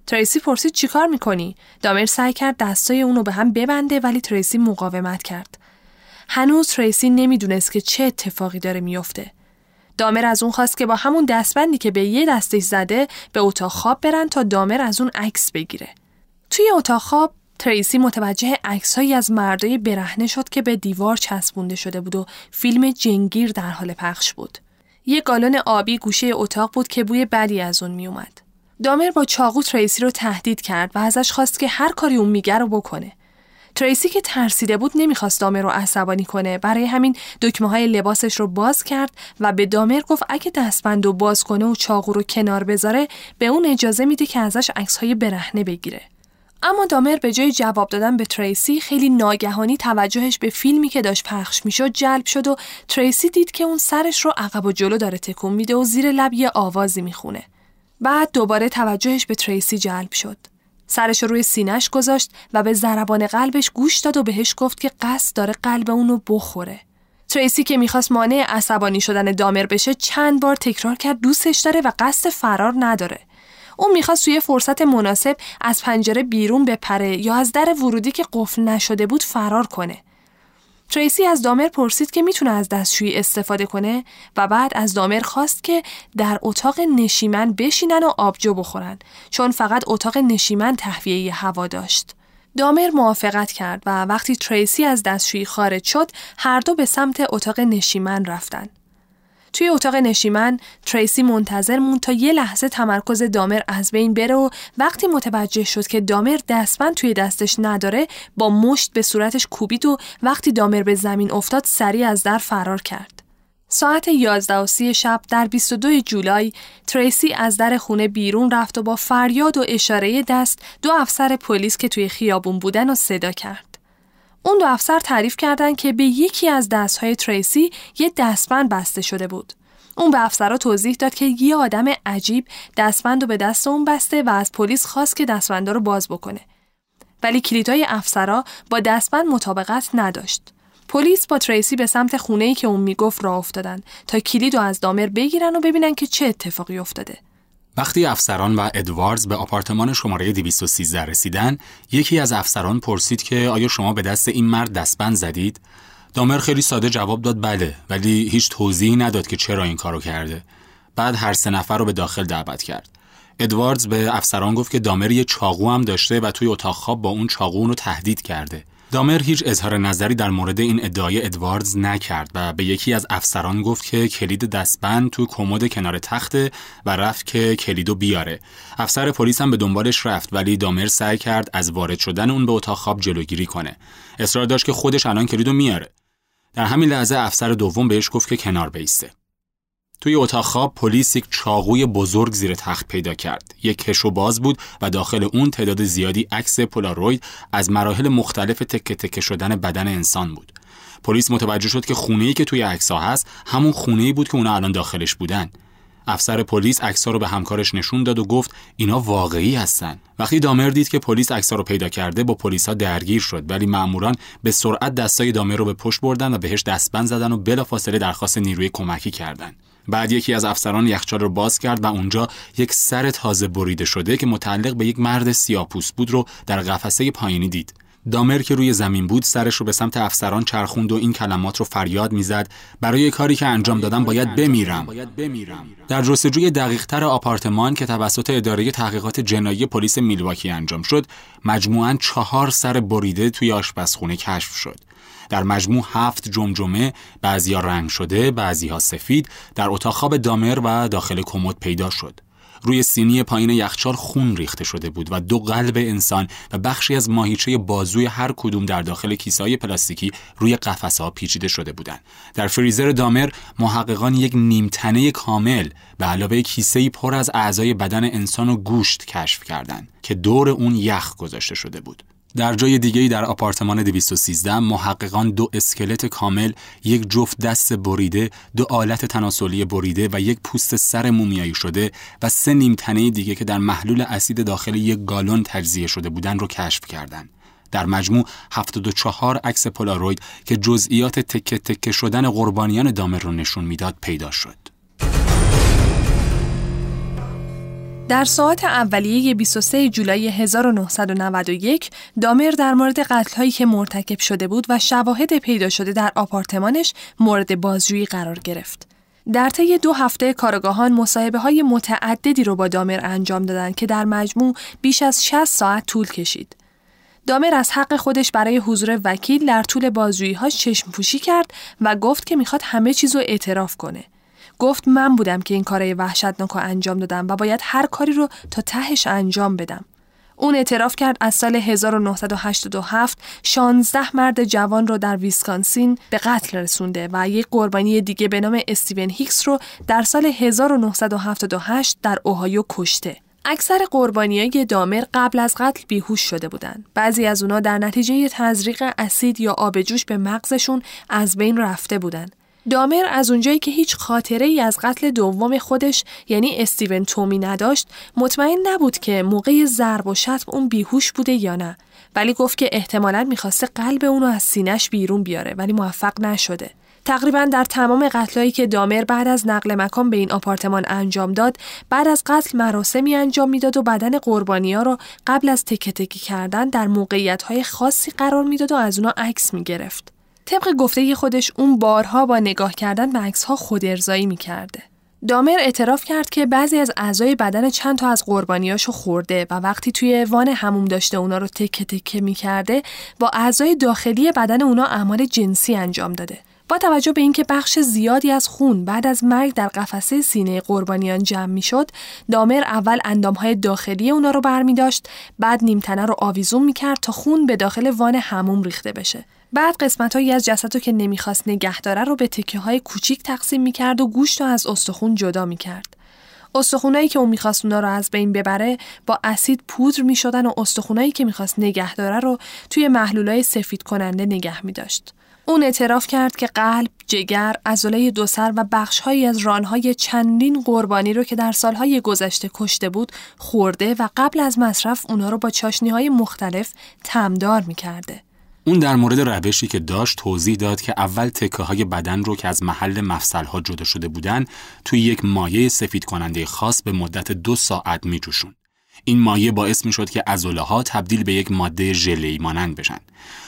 تریسی پرسید چیکار می‌کنی؟ دامر سعی کرد دستای اونو به هم ببنده ولی تریسی مقاومت کرد. هنوز تریسی نمی‌دونست که چه اتفاقی داره میفته. دامر از اون خواست که با همون دستبندی که به یه دستش زده به اتاق خواب برن تا دامر از اون عکس بگیره. توی اتاق خواب تریسی متوجه عکسهایی از مردای برهنه شد که به دیوار چسبونده شده بود و فیلم جنگیر در حال پخش بود. یه گالون آبی گوشه اتاق بود که بوی بدی از اون میومد. دامر با چاقو تریسی رو تهدید کرد و ازش خواست که هر کاری اون میگه رو بکنه. تریسی که ترسیده بود نمی‌خواست دامر رو عصبانی کنه برای همین دکمه های لباسش رو باز کرد و به دامر گفت اگه دستبند رو باز کنه و چاقو رو کنار بذاره به اون اجازه میده که ازش عکس های برهنه بگیره. اما دامر به جای جواب دادن به تریسی خیلی ناگهانی توجهش به فیلمی که داشت پخش می‌شد جلب شد و تریسی دید که اون سرش رو عقب و جلو داره تکون میده و زیر لب یه آوازی می‌خونه. بعد دوباره توجهش به تریسی جلب شد. سرش روی سینش گذاشت و به ضربان قلبش گوش داد و بهش گفت که قصد داره قلب اونو بخوره. تریسی که می‌خواست مانع عصبانی شدن دامر بشه چند بار تکرار کرد دوستش داره و قصد فرار نداره. اون می‌خواست توی فرصت مناسب از پنجره بیرون بپره یا از در ورودی که قفل نشده بود فرار کنه. تریسی از دامر پرسید که می‌تونه از دستشویی استفاده کنه و بعد از دامر خواست که در اتاق نشیمن بشینن و آبجو بخورن چون فقط اتاق نشیمن تهویه هوا داشت. دامر موافقت کرد و وقتی تریسی از دستشویی خارج شد هر دو به سمت اتاق نشیمن رفتن. توی اتاق نشیمن تریسی منتظر مون تا یه لحظه تمرکز دامر از بین بره و وقتی متوجه شد که دامر دستبند توی دستش نداره با مشت به صورتش کوبید و وقتی دامر به زمین افتاد سریع از در فرار کرد. ساعت 11 و شب در 22 جولای تریسی از در خونه بیرون رفت و با فریاد و اشاره دست دو افسر پلیس که توی خیابون بودن و صدا کرد. اون دو افسر تعریف کردند که به یکی از دستهای تریسی یه دستبند بسته شده بود. اون به افسرها توضیح داد که یه آدم عجیب دستبند رو به دست اون بسته و از پلیس خواست که دستبندا رو باز بکنه. ولی کلیدای افسرا با دستبند مطابقت نداشت. پلیس با تریسی به سمت خونه ای که اون می‌گفت راه افتادن تا کلید رو از دامر بگیرن و ببینن که چه اتفاقی افتاده. وقتی افسران و ادواردز به آپارتمان شماره 213 رسیدن، یکی از افسران پرسید که آیا شما به دست این مرد دستبند زدید؟ دامر خیلی ساده جواب داد بله، ولی هیچ توضیحی نداد که چرا این کارو کرده. بعد هر سه نفر رو به داخل دعوت کرد. ادواردز به افسران گفت که دامر یه چاقو هم داشته و توی اتاق خواب با اون چاقو رو تهدید کرده. دامر هیچ اظهار نظری در مورد این ادعای ادواردز نکرد و به یکی از افسران گفت که کلید دستبند تو کمد کنار تخته و رفت که کلیدو بیاره. افسر پلیس هم به دنبالش رفت ولی دامر سعی کرد از وارد شدن اون به اتاق خواب جلوگیری کنه. اصرار داشت که خودش الان کلیدو میاره. در همین لحظه افسر دوم بهش گفت که کنار بیسته. توی اتاق خواب پلیس یک چاقوی بزرگ زیر تخت پیدا کرد. یک کشو باز بود و داخل اون تعداد زیادی عکس پولاروید از مراحل مختلف تکه تکه شدن بدن انسان بود. پلیس متوجه شد که خونه‌ای که توی عکس‌ها هست همون خونه‌ای بود که اونا الان داخلش بودن. افسر پلیس عکس‌ها رو به همکارش نشون داد و گفت اینا واقعی هستن. وقتی دامر دید که پلیس عکس‌ها رو پیدا کرده با پلیسا درگیر شد ولی ماموران به سرعت دستای دامر رو به پشت بردن و بهش دستبند زدن و بلافاصله درخواست نیروی کمکی کردند. بعد یکی از افسران یخچال رو باز کرد و اونجا یک سر تازه بریده شده که متعلق به یک مرد سیاپوس بود رو در قفسه پایینی دید. دامر که روی زمین بود سرش رو به سمت افسران چرخوند و این کلمات رو فریاد می‌زد. برای کاری که انجام دادم باید بمیرم. در جستجوی دقیقتر آپارتمان که توسط اداره تحقیقات جنایی پلیس میلواکی انجام شد مجموعاً چهار سر بریده توی آشپزخونه کشف شد. در مجموع هفت جمجمه بعضیا رنگ شده بعضیها سفید در اتاق خواب دامر و داخل کمد پیدا شد روی سینی پایین یخچال خون ریخته شده بود و دو قلب انسان و بخشی از ماهیچه بازوی هر کدوم در داخل کیسای پلاستیکی روی قفسه ها پیچیده شده بودند. در فریزر دامر محققان یک نیمتنه کامل به علاوه کیسه پر از اعضای بدن انسان و گوشت کشف کردند که دور اون یخ گذاشته شده بود. در جای دیگه در آپارتمان 213 محققان دو اسکلت کامل، یک جفت دست بریده، دو آلت تناسلی بریده و یک پوست سر مومیایی شده و سه نیم تنه دیگه که در محلول اسید داخل یک گالون تجزیه شده بودن رو کشف کردند. در مجموع 74 عکس پولاروید که جزئیات تکه تکه شدن قربانیان دامر رو نشون می‌داد پیدا شد. در ساعت اولیه 23 جولای 1991 دامر در مورد قتلهایی که مرتکب شده بود و شواهد پیدا شده در آپارتمانش مورد بازجویی قرار گرفت. در طی دو هفته کارگاهان مصاحبه های متعددی رو با دامر انجام دادند که در مجموع بیش از 60 ساعت طول کشید. دامر از حق خودش برای حضور وکیل در طول بازجویی‌هاش چشم پوشی کرد و گفت که می‌خواد همه چیز رو اعتراف کنه. گفت من بودم که این کارای وحشتناک رو انجام دادم و باید هر کاری رو تا تهش انجام بدم. اون اعتراف کرد از سال 1987 16 مرد جوان رو در ویسکانسین به قتل رسونده و یک قربانی دیگه به نام استیون هیکس رو در سال 1978 در اوهایو کشته. اکثر قربانیای دامر قبل از قتل بیهوش شده بودند. بعضی از اونا در نتیجه تزریق اسید یا آب جوش به مغزشون از بین رفته بودند. دامر از اونجایی که هیچ خاطره ای از قتل دوم خودش یعنی استیون تومی نداشت مطمئن نبود که موقع ضرب و شتم اون بیهوش بوده یا نه. ولی گفت که احتمالا می‌خواسته قلب اونو از سینش بیرون بیاره ولی موفق نشده. تقریبا در تمام قتلهایی که دامر بعد از نقل مکان به این آپارتمان انجام داد بعد از قتل مراسمی انجام می‌داد و بدن قربانی ها رو قبل از تکه تکی کردن در موقعیت های خاصی قرار می‌داد و از اونا عکس می‌گرفت. طبق گفته خودش اون بارها با نگاه کردن به عکس ها خود ارزایی می کرده. دامر اعتراف کرد که بعضی از اعضای بدن چند تا از قربانیاشو خورده و وقتی توی وان هموم داشته اونا رو تکه تکه می کرده با اعضای داخلی بدن اونا اعمال جنسی انجام داده. با توجه به اینکه بخش زیادی از خون بعد از مرگ در قفسه سینه قربانیان جمع می شد، دامر اول اندامهای داخلی اونا رو برمی داشت، بعد نیمتنه رو آویزون می کرد تا خون به داخل وان هموم ریخته بشه. بعد قسمت هایی از جسد رو که نمی‌خواست نگه داره رو به تکه های کوچیک تقسیم می‌کرد و گوشت رو از استخون جدا می‌کرد. استخونایی که اون می‌خواست اونا رو از بین ببره با اسید پودر می‌شدن و استخونایی که می‌خواست نگه داره رو توی محلولای سفید کننده نگه میداشت. اون اعتراف کرد که قلب، جگر، عضله دو سر و بخشهایی از رانهای چندین قربانی رو که در سالهای گذشته کشته بود خورده و قبل از مصرف اونا رو با چاشنی های مختلف تمدار می‌کرده. اون در مورد روشی که داشت توضیح داد که اول تکه های بدن رو که از محل مفصل ها جدا شده بودن توی یک مایع سفید کننده خاص به مدت دو ساعت می جوشون. این مایع باعث می شد که ازوله ها تبدیل به یک ماده ژله مانند بشن.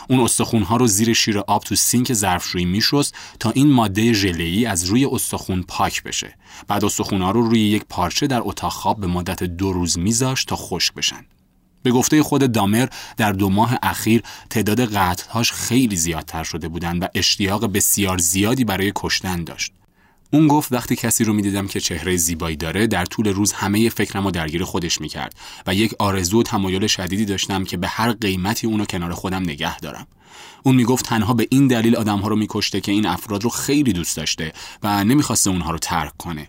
اون استخون ها رو زیر شیر آب تو سینک ظرفشویی میشست تا این ماده ژله از روی استخون پاک بشه. بعد استخون ها رو روی یک پارچه در اتاق خواب به مدت دو روز میذاشت تا خشک بشن. به گفته خود دامر در دو ماه اخیر تعداد قتلهاش خیلی زیادتر شده بودند و اشتیاق بسیار زیادی برای کشتن داشت. اون گفت وقتی کسی رو می‌دیدم که چهره زیبایی داره در طول روز همه فکرم رو درگیر خودش می‌کرد و یک آرزو و تمایل شدیدی داشتم که به هر قیمتی اونو کنار خودم نگه دارم. اون می‌گفت تنها به این دلیل آدمها رو میکشته که این افراد رو خیلی دوست داشته و نمی‌خواسته اونها رو ترک کنه.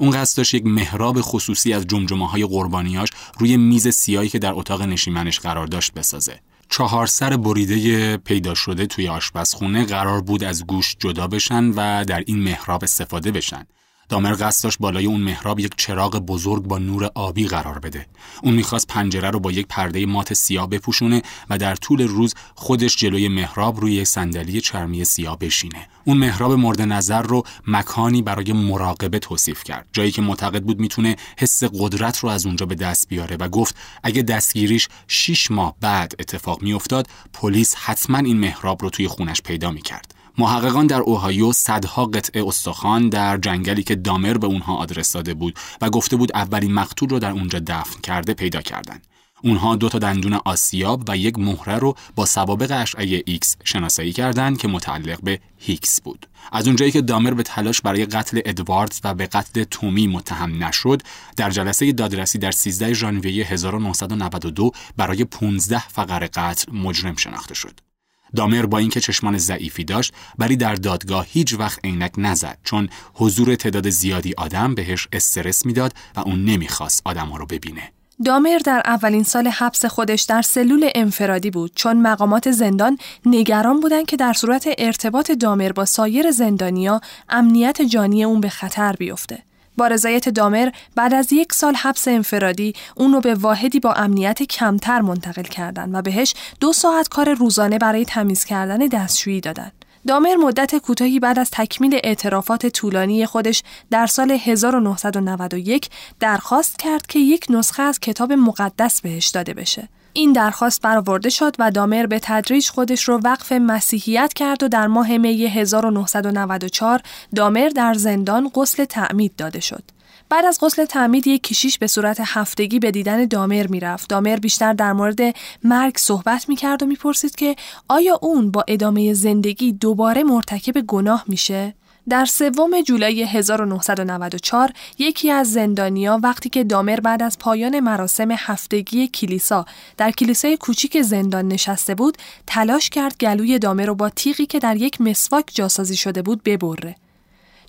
اون قصد داشت یک محراب خصوصی از جمجمه های قربانیاش روی میز سیایی که در اتاق نشیمنش قرار داشت بسازه. چهار سر بریده پیدا شده توی آشپزخونه قرار بود از گوشت جدا بشن و در این محراب استفاده بشن. دامر قصد داشت بالای اون محراب یک چراغ بزرگ با نور آبی قرار بده. اون می‌خواست پنجره رو با یک پرده مات سیاه بپوشونه و در طول روز خودش جلوی محراب روی یک صندلی چرمی سیاه بشینه. اون محراب مورد نظر رو مکانی برای مراقبه توصیف کرد. جایی که معتقد بود می‌تونه حس قدرت رو از اونجا به دست بیاره و گفت اگه دستگیریش 6 ماه بعد اتفاق میافتاد پلیس حتما این محراب رو توی خونش پیدا می‌کرد. محققان در اوهایو صدها قطعه استخوان در جنگلی که دامر به اونها آدرس داده بود و گفته بود اولین مقتول رو در اونجا دفن کرده پیدا کردند. اونها دو تا دندون آسیاب و یک مهره رو با سوابق اشعه ایکس شناسایی کردند که متعلق به هیکس بود. از اونجایی که دامر به تلاش برای قتل ادواردز و به قتل تومی متهم نشد، در جلسه دادرسی در 13 ژانویه 1992 برای 15 فقر قتل مجرم شناخته شد. دامر با اینکه چشمان ضعیفی داشت ولی در دادگاه هیچ وقت عینک نزد چون حضور تعداد زیادی آدم بهش استرس می‌داد و اون نمی‌خواست آدمها رو ببینه. دامر در اولین سال حبس خودش در سلول انفرادی بود چون مقامات زندان نگران بودند که در صورت ارتباط دامر با سایر زندانیا امنیت جانی اون به خطر بیفته. با رضایت دامر بعد از یک سال حبس انفرادی اون رو به واحدی با امنیت کمتر منتقل کردند و بهش دو ساعت کار روزانه برای تمیز کردن دستشویی دادند. دامر مدت کوتاهی بعد از تکمیل اعترافات طولانی خودش در سال 1991 درخواست کرد که یک نسخه از کتاب مقدس بهش داده بشه. این درخواست برآورده شد و دامر به تدریج خودش رو وقف مسیحیت کرد و در ماه می 1994 دامر در زندان غسل تعمید داده شد. بعد از غسل تعمید یک کشیش به صورت هفتگی به دیدن دامر می‌رفت. دامر بیشتر در مورد مرگ صحبت می‌کرد و می‌پرسید که آیا اون با ادامه زندگی دوباره مرتکب گناه میشه؟ در سوم جولای 1994 یکی از زندانیا وقتی که دامر بعد از پایان مراسم هفتگی کلیسا در کلیسای کوچیک زندان نشسته بود تلاش کرد گلوی دامر رو با تیغی که در یک مسواک جاسازی شده بود ببره.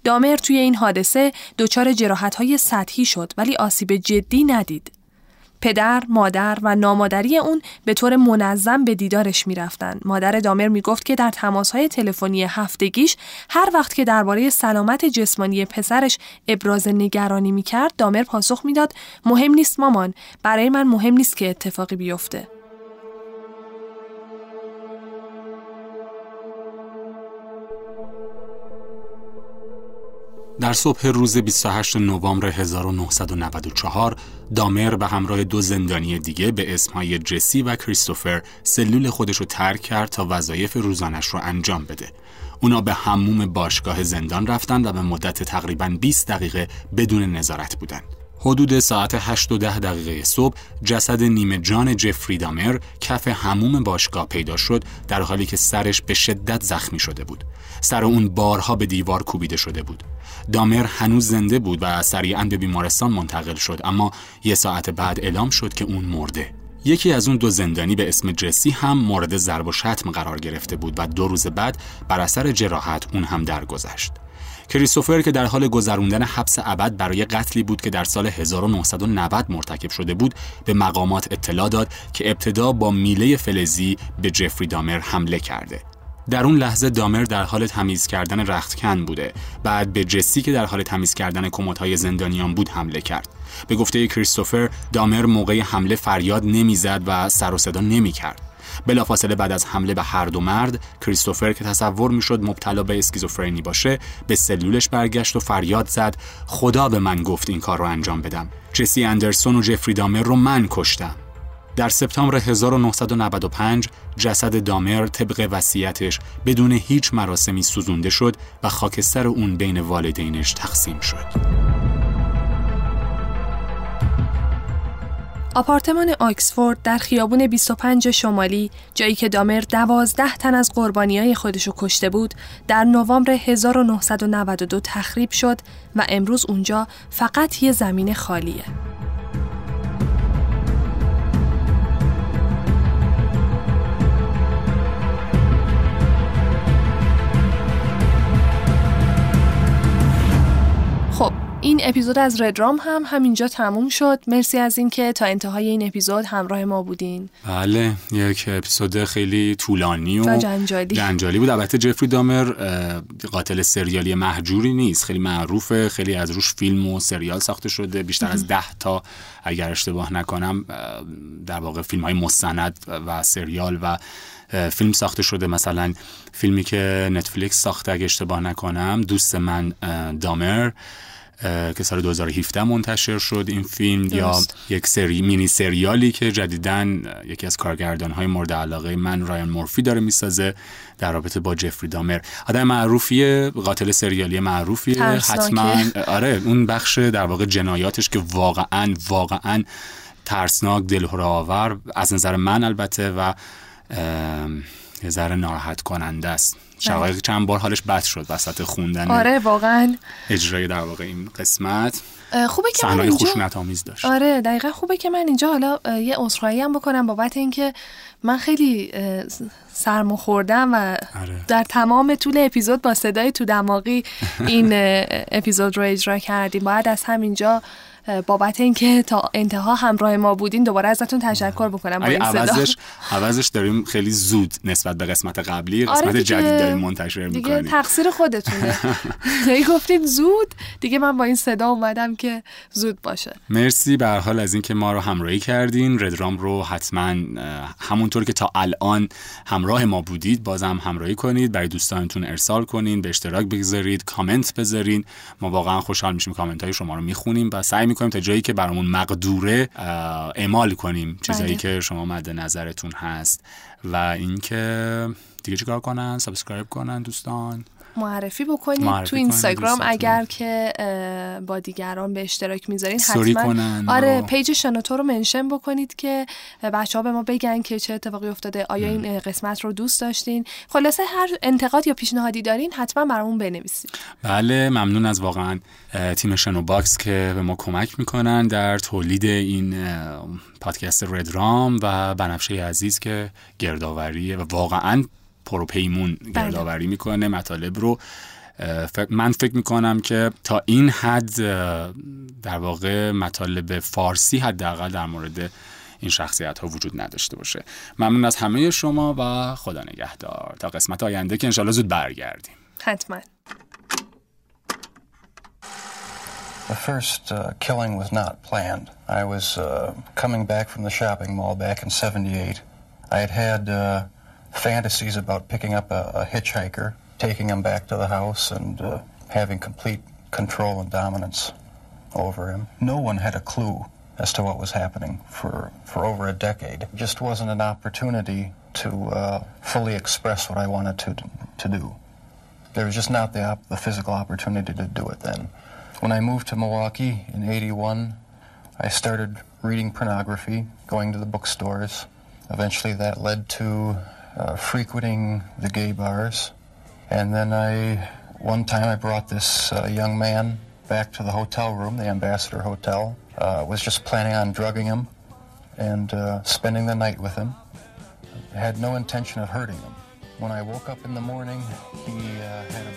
دامر توی این حادثه دچار های سطحی شد ولی آسیب جدی ندید. پدر، مادر و نامادری اون به طور منظم به دیدارش می‌رفتن. مادر دامر می‌گفت که در تماسهای تلفنی هفتگیش هر وقت که درباره سلامت جسمانی پسرش ابراز نگرانی می‌کرد دامر پاسخ می‌داد مهم نیست مامان برای من مهم نیست که اتفاقی بیفته. در صبح روز 28 نوامبر 1994 دامر به همراه دو زندانی دیگه به اسمهای جسی و کریستوفر سلول خودش رو ترک کرد تا وظایف روزانش رو انجام بده. اونا به هموم باشگاه زندان رفتند و به مدت تقریبا 20 دقیقه بدون نظارت بودند. حدود ساعت 8 و 10 دقیقه صبح جسد نیمه جان جفری دامر کف هموم باشگاه پیدا شد در حالی که سرش به شدت زخمی شده بود. سر اون بارها به دیوار کوبیده شده بود. دامر هنوز زنده بود و سریعا به بیمارستان منتقل شد اما یه ساعت بعد اعلام شد که اون مرده. یکی از اون دو زندانی به اسم جسی هم مورد ضرب و شتم قرار گرفته بود و دو روز بعد بر اثر جراحت اون هم درگذشت. کریستوفر که در حال گذروندن حبس ابد برای قتلی بود که در سال 1990 مرتکب شده بود به مقامات اطلاع داد که ابتدا با میله فلزی به جفری دامر حمله کرده در اون لحظه دامر در حال تمیز کردن رختکن بوده. بعد به جسی که در حال تمیز کردن کمدهای زندانیان بود حمله کرد. به گفته کریستوفر دامر موقع حمله فریاد نمی‌زد و سر و صدا نمی‌کرد. بلافاصله بعد از حمله به هر دو مرد کریستوفر که تصور می‌شد مبتلا به اسکیزوفرنی باشه به سلولش برگشت و فریاد زد خدا به من گفت این کار رو انجام بدم. جسی اندرسون و جفری دامر رو من کشتم. در سپتامبر 1995 جسد دامر طبق وصیتش بدون هیچ مراسمی سوزونده شد و خاکستر اون بین والدینش تقسیم شد. آپارتمان آکسفورد در خیابون 25 شمالی جایی که دامر دوازده تن از قربانی های خودشو کشته بود در نوامبر 1992 تخریب شد و امروز اونجا فقط یه زمین خالیه. این اپیزود از ردرام هم همینجا تموم شد. مرسی از اینکه تا انتهای این اپیزود همراه ما بودین. بله یک اپیزود خیلی طولانی و, و جنجالی. جنجالی بود. البته جفری دامر قاتل سریالی محجوری نیست. خیلی معروفه. خیلی از روش فیلم و سریال ساخته شده. بیشتر از ده تا اگر اشتباه نکنم در واقع فیلم های مستند و سریال و فیلم ساخته شده. مثلا فیلمی که نتفلیکس ساخته اگه اشتباه نکنم دوست من دامر. که سال 2017 منتشر شد این فیلم یا یک سری مینی سریالی که جدیدن یکی از کارگردان های مورد علاقه من رایان مورفی داره می‌سازه در رابطه با جفری دامر. آدم معروفیه قاتل سریالی معروفیه حتما آره اون بخش در واقع جنایاتش که واقعا واقعا ترسناک دلهره آور از نظر من البته و یه ذره ناراحت کننده است. شقایق بله. چند بار حالش بد شد وسط خوندن آره واقعا اجرای در واقع این قسمت خوبه که من اینجا خشونت آمیز داشت آره دقیقا خوبه که من اینجا حالا یه عذرخواهی هم بکنم بابت اینکه من خیلی سرمو خوردم و آره. در تمام طول اپیزود با صدای تو دماغی این اپیزود رو اجرا کردیم باید از همینجا بابت اینکه تا انتها همراه ما بودین دوباره ازتون تشکر بکنم با این عوضش عوضش داریم خیلی زود نسبت به قسمت قبلی قسمت آره جدید داریم منتشر می‌کنیم. دیگه تقصیر خودتونه. دیگه گفتیم زود دیگه من با این صدا اومدم که زود باشه. مرسی. به حال از اینکه ما رو همراهی کردین ردرام رو حتما همونطور که تا الان همراه ما بودید بازم همراهی کنید برای دوستانتون ارسال کنین به اشتراک بگذارید کامنت بذارین. ما واقعا خوشحال میشیم کامنت های شما رو می‌خونیم و سعی می‌کنیم تا جایی که برامون مقدوره اعمال کنیم. چیزایی بله. که شما مد نظرتون هست. و اینکه دیگه چیکار کنن؟ subscribe کنن دوستان. معرفی بکنید تو اینستاگرام اگر که با دیگران به اشتراک می‌ذارین حتما. آره page شنوتو رو mention بکنید که بچه ها به ما بگن که چه اتفاقی افتاده آیا این قسمت رو دوست داشتین. خلاصه هر انتقاد یا پیشنهادی دارین حتما برامون بنویسید. بله ممنون از واقعا تیم شنو باکس که به ما کمک می‌کنن در تولید این پادکست ردرام و بنفشه عزیز که گردآوریه و واقعا پروپیمون بله. گردآوری می‌کنه مطالب رو من فکر می‌کنم که تا این حد در واقع مطالب فارسی حداقل در مورد این شخصیت ها وجود نداشته باشه ممنون از همه شما و خدا نگهدار تا قسمت آینده که انشالله زود برگردیم حتما The first uh, killing was not planned. I was uh, coming back from the shopping mall back in 78. I had had uh, fantasies about picking up a, a, hitchhiker, taking him back to the house, and uh, having complete control and dominance over him. No one had a clue as to what was happening for, for over a decade. It just wasn't an opportunity to uh, fully express what I wanted to, to do. There was just not the, op- the physical opportunity to do it then. When I moved to Milwaukee in 81, I started reading pornography, going to the bookstores. Eventually that led to uh, frequenting the gay bars. And then I, one time I brought this uh, young man back to the hotel room, the Ambassador Hotel. Uh, was just planning on drugging him and uh, spending the night with him. I had no intention of hurting him. When I woke up in the morning, he uh, had a